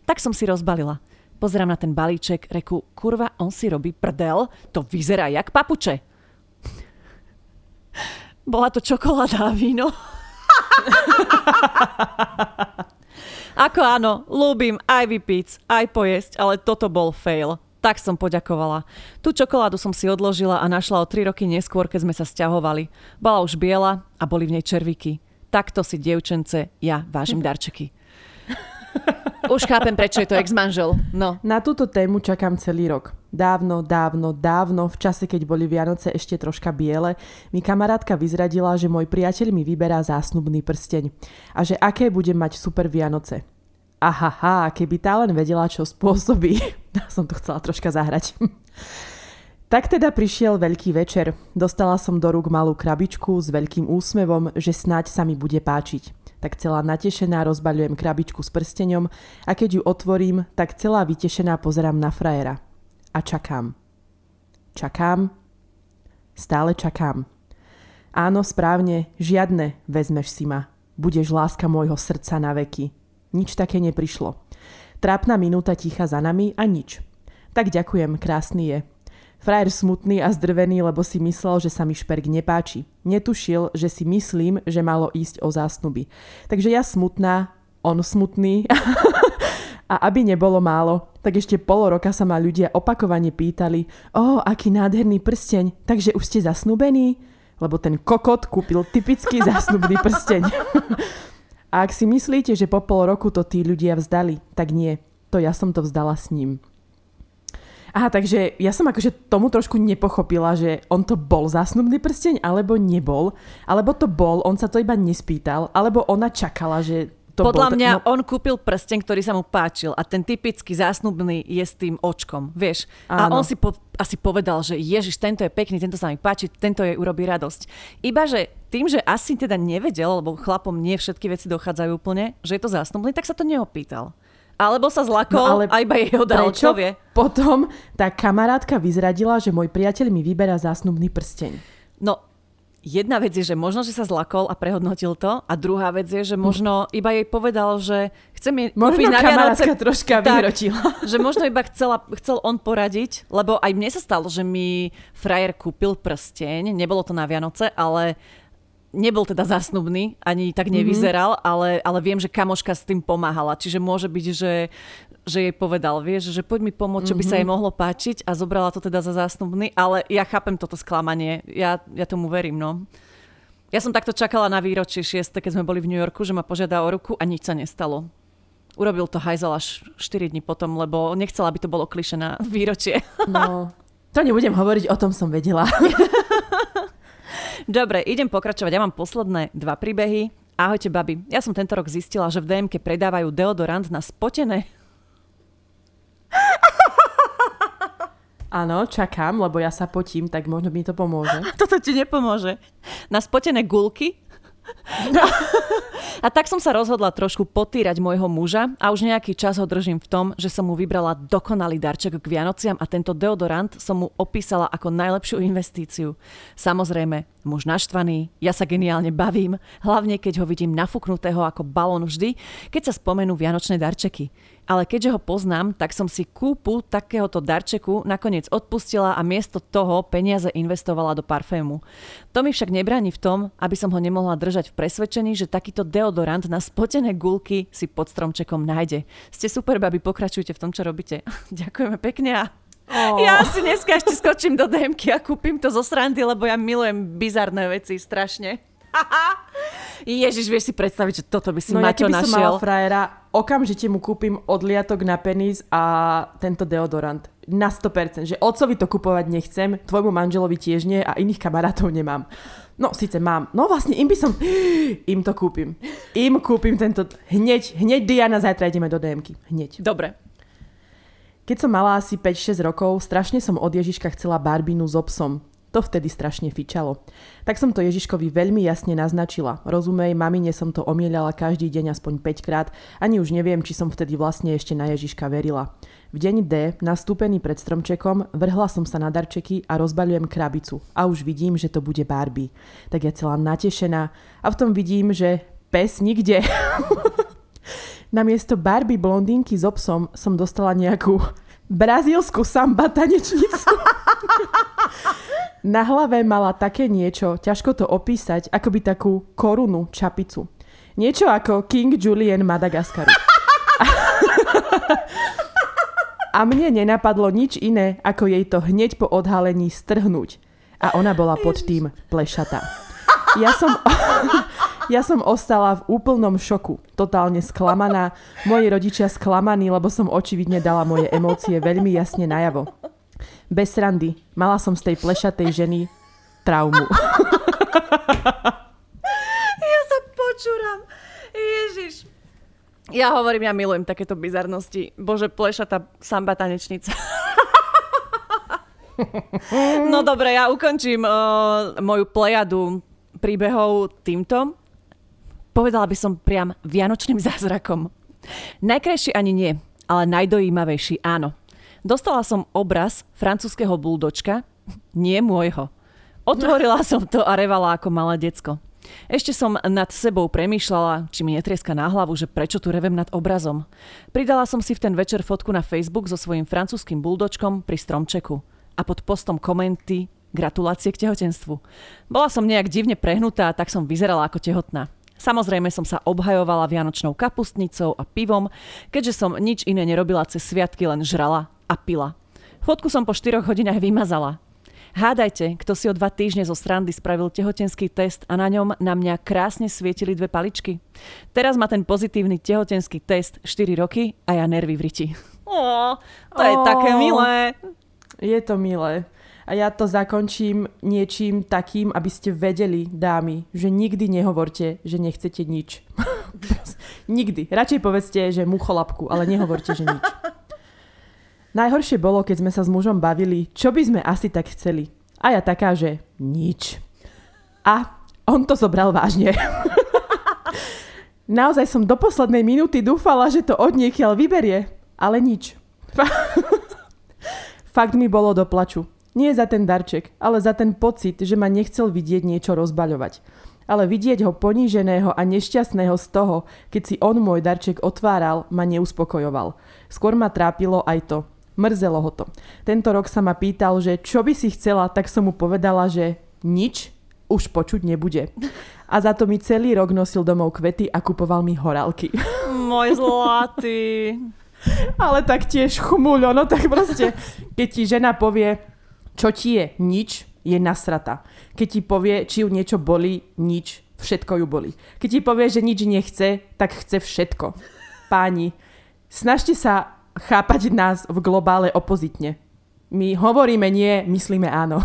Tak som si rozbalila. Pozerám na ten balíček, reku, kurva, on si robí prdel, to vyzerá jak papuče. <laughs> Bola to čokoláda a víno. <laughs> Ako áno, ľúbim aj vypiť, aj pojesť, ale toto bol fail. Tak som poďakovala. Tú čokoládu som si odložila a našla o 3 roky neskôr, keď sme sa stiahovali. Bola už biela a boli v nej červíky. Takto si, dievčence, ja vážim darčeky. Už chápem, prečo je to ex-manžel. No. Na túto tému čakám celý rok. Dávno, dávno, dávno, v čase, keď boli Vianoce ešte troška biele, mi kamarátka vyzradila, že môj priateľ mi vyberá zásnubný prsteň a že aké bude mať super Vianoce. Ahaha, keby tá len vedela, čo spôsobí. <laughs> som to chcela troška zahrať. <laughs> Tak teda prišiel veľký večer. Dostala som do rúk malú krabičku s veľkým úsmevom, že snáď sa mi bude páčiť. Tak celá natešená rozbaľujem krabičku s prsteňom a keď ju otvorím, tak celá vytešená pozerám na frajera. A čakám. Čakám. Stále čakám. Áno, správne, žiadne vezmeš si ma. Budeš láska môjho srdca na veky. Nič také neprišlo. Trápna minúta ticha za nami a nič. Tak ďakujem, krásny je. Frajer smutný a zdrvený, lebo si myslel, že sa mi šperk nepáči. Netušil, že si myslím, že malo ísť o zásnuby. Takže ja smutná, on smutný. <laughs> a aby nebolo málo, tak ešte pol roka sa ma ľudia opakovane pýtali o, aký nádherný prsteň, takže už ste zasnubení? Lebo ten kokot kúpil typický zasnubný prsteň. <laughs> a ak si myslíte, že po pol roku to tí ľudia vzdali, tak nie. To ja som to vzdala s ním. Aha, takže ja som akože tomu trošku nepochopila, že on to bol zásnubný prsteň, alebo nebol, alebo to bol, on sa to iba nespýtal, alebo ona čakala, že to Podľa bol, mňa no, on kúpil prsteň, ktorý sa mu páčil a ten typický zásnubný je s tým očkom, vieš. A Áno. on si po, asi povedal, že ježiš, tento je pekný, tento sa mi páči, tento jej urobí radosť. Iba, že tým, že asi teda nevedel, lebo chlapom nie všetky veci dochádzajú úplne, že je to zásnubný, tak sa to neopýtal. Alebo sa zlakol No ale a iba jej ho dal, čo prečo vie. potom tá kamarátka vyzradila, že môj priateľ mi vyberá zásnubný prsteň? No, jedna vec je, že možno, že sa zlakol a prehodnotil to a druhá vec je, že možno iba jej povedal, že chce mi Možno kúpiť na Vianoce... troška Tak. vyhrotila. <laughs> že možno iba chcela, chcel on poradiť, lebo aj mne sa stalo, že mi frajer kúpil prsteň, nebolo to na Vianoce, ale nebol teda zasnubný, ani tak nevyzeral, mm-hmm. ale, ale viem, že kamoška s tým pomáhala, čiže môže byť, že, že jej povedal, vieš, že poď mi pomôcť, čo by sa jej mohlo páčiť a zobrala to teda za zásnubný, ale ja chápem toto sklamanie, ja, ja tomu verím, no. Ja som takto čakala na výročie 6, keď sme boli v New Yorku, že ma požiada o ruku a nič sa nestalo. Urobil to hajzel až 4 dní potom, lebo nechcela, aby to bolo kliše na <laughs> výročie. No, to nebudem hovoriť, o tom som vedela. <laughs> Dobre, idem pokračovať. Ja mám posledné dva príbehy. Ahojte, babi. Ja som tento rok zistila, že v DMK predávajú deodorant na spotené... Áno, čakám, lebo ja sa potím, tak možno mi to pomôže. <laughs> Toto ti nepomôže. Na spotené gulky. <laughs> A tak som sa rozhodla trošku potýrať môjho muža a už nejaký čas ho držím v tom, že som mu vybrala dokonalý darček k Vianociam a tento deodorant som mu opísala ako najlepšiu investíciu. Samozrejme, muž naštvaný, ja sa geniálne bavím, hlavne keď ho vidím nafúknutého ako balón vždy, keď sa spomenú vianočné darčeky. Ale keďže ho poznám, tak som si kúpu takéhoto darčeku nakoniec odpustila a miesto toho peniaze investovala do parfému. To mi však nebráni v tom, aby som ho nemohla držať v presvedčení, že takýto deodorant na spotené gulky si pod stromčekom nájde. Ste super, babi, pokračujte v tom, čo robíte. <laughs> Ďakujeme pekne a Oh. ja si dneska ešte skočím do DMky a kúpim to zo srandy, lebo ja milujem bizarné veci strašne. <laughs> Ježiš, vieš si predstaviť, že toto by si No ja Maťo som našiel. mala frajera, okamžite mu kúpim odliatok na penis a tento deodorant. Na 100%. Že otcovi to kupovať nechcem, tvojmu manželovi tiež nie a iných kamarátov nemám. No, síce mám. No vlastne im by som... <gasps> Im to kúpim. Im kúpim tento... Hneď, hneď Diana, zajtra ideme do DMky. Hneď. Dobre. Keď som mala asi 5-6 rokov, strašne som od Ježiška chcela barbínu so psom. To vtedy strašne fičalo. Tak som to Ježiškovi veľmi jasne naznačila. Rozumej, mamine som to omielala každý deň aspoň 5 krát, ani už neviem, či som vtedy vlastne ešte na Ježiška verila. V deň D, nastúpený pred stromčekom, vrhla som sa na darčeky a rozbaľujem krabicu. A už vidím, že to bude Barbie. Tak ja celá natešená a v tom vidím, že pes nikde. <laughs> Namiesto Barbie blondínky s obsom som dostala nejakú brazílsku samba tanečnicu. <laughs> <laughs> Na hlave mala také niečo, ťažko to opísať, ako by takú korunu, čapicu. Niečo ako King Julian Madagaskaru. A mne nenapadlo nič iné, ako jej to hneď po odhalení strhnúť. A ona bola pod tým plešatá. Ja som, <laughs> ja som ostala v úplnom šoku, totálne sklamaná. Moji rodičia sklamaní, lebo som očividne dala moje emócie veľmi jasne najavo. Bez srandy, mala som z tej plešatej ženy traumu. <laughs> Ja sa počúram. Ježiš. Ja hovorím, ja milujem takéto bizarnosti. Bože, plešatá samba tanečnica. <laughs> no dobre, ja ukončím uh, moju plejadu príbehov týmto. Povedala by som priam vianočným <laughs> zázrakom. Najkrajší ani nie, ale najdojímavejší áno. Dostala som obraz francúzského buldočka, nie môjho. Otvorila som to a revala ako malé decko. Ešte som nad sebou premýšľala, či mi netrieska na hlavu, že prečo tu revem nad obrazom. Pridala som si v ten večer fotku na Facebook so svojím francúzským buldočkom pri stromčeku a pod postom komenty gratulácie k tehotenstvu. Bola som nejak divne prehnutá, tak som vyzerala ako tehotná. Samozrejme som sa obhajovala vianočnou kapustnicou a pivom, keďže som nič iné nerobila cez sviatky, len žrala a pila. Fotku som po 4 hodinách vymazala. Hádajte, kto si o dva týždne zo srandy spravil tehotenský test a na ňom na mňa krásne svietili dve paličky. Teraz má ten pozitívny tehotenský test 4 roky a ja nervy v riti. Ó, to je Ó. také milé. Je to milé. A ja to zakončím niečím takým, aby ste vedeli, dámy, že nikdy nehovorte, že nechcete nič. <laughs> nikdy. Radšej povedzte, že mucholapku, ale nehovorte, že nič. Najhoršie bolo, keď sme sa s mužom bavili, čo by sme asi tak chceli. A ja taká, že nič. A on to zobral vážne. <laughs> Naozaj som do poslednej minúty dúfala, že to od niekiaľ vyberie, ale nič. <laughs> Fakt mi bolo do plaču. Nie za ten darček, ale za ten pocit, že ma nechcel vidieť niečo rozbaľovať. Ale vidieť ho poníženého a nešťastného z toho, keď si on môj darček otváral, ma neuspokojoval. Skôr ma trápilo aj to, Mrzelo ho to. Tento rok sa ma pýtal, že čo by si chcela, tak som mu povedala, že nič už počuť nebude. A za to mi celý rok nosil domov kvety a kupoval mi horálky. <laughs> Môj zlatý. Ale tak tiež chmuľo, no tak proste, keď ti žena povie, čo ti je nič, je nasrata. Keď ti povie, či ju niečo boli, nič, všetko ju boli. Keď ti povie, že nič nechce, tak chce všetko. Páni, snažte sa chápať nás v globále opozitne. My hovoríme nie, myslíme áno.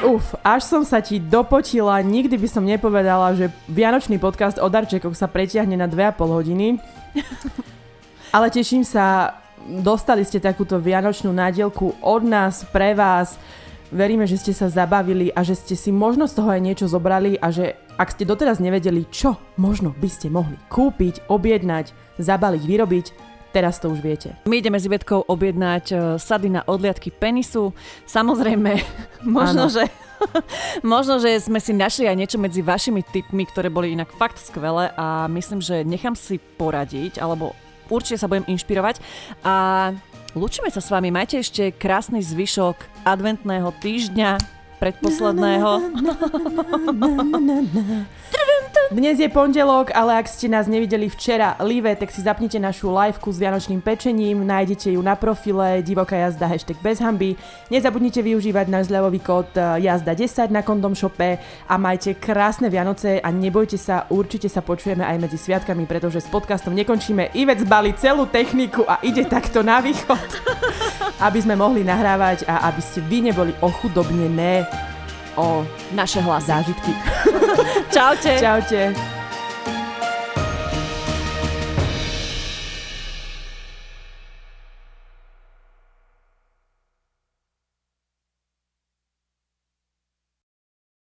Uf, až som sa ti dopočila, nikdy by som nepovedala, že Vianočný podcast o darčekoch sa pretiahne na 2,5 hodiny. Ale teším sa, dostali ste takúto Vianočnú nádielku od nás, pre vás. Veríme, že ste sa zabavili a že ste si možno z toho aj niečo zobrali a že ak ste doteraz nevedeli, čo možno by ste mohli kúpiť, objednať, zabaliť, vyrobiť, Teraz to už viete. My ideme s Ivetkou objednať e, sady na odliadky penisu. Samozrejme, <laughs> možno, že <laughs> Možno, že sme si našli aj niečo medzi vašimi tipmi, ktoré boli inak fakt skvelé a myslím, že nechám si poradiť, alebo určite sa budem inšpirovať. A Lúčime sa s vami, majte ešte krásny zvyšok adventného týždňa predposledného. Dnes je pondelok, ale ak ste nás nevideli včera live, tak si zapnite našu liveku s vianočným pečením, nájdete ju na profile Divoká jazda hashtag bez hamby. Nezabudnite využívať náš zľavový kód eh, jazda 10 na kondom shope a majte krásne Vianoce a nebojte sa, určite sa počujeme aj medzi sviatkami, pretože s podcastom nekončíme. Ivec zbali celú techniku a ide takto na východ, aby sme mohli nahrávať a aby ste vy neboli ochudobnené o naše hlasy. zážitky. <laughs> Čaute. Čaute.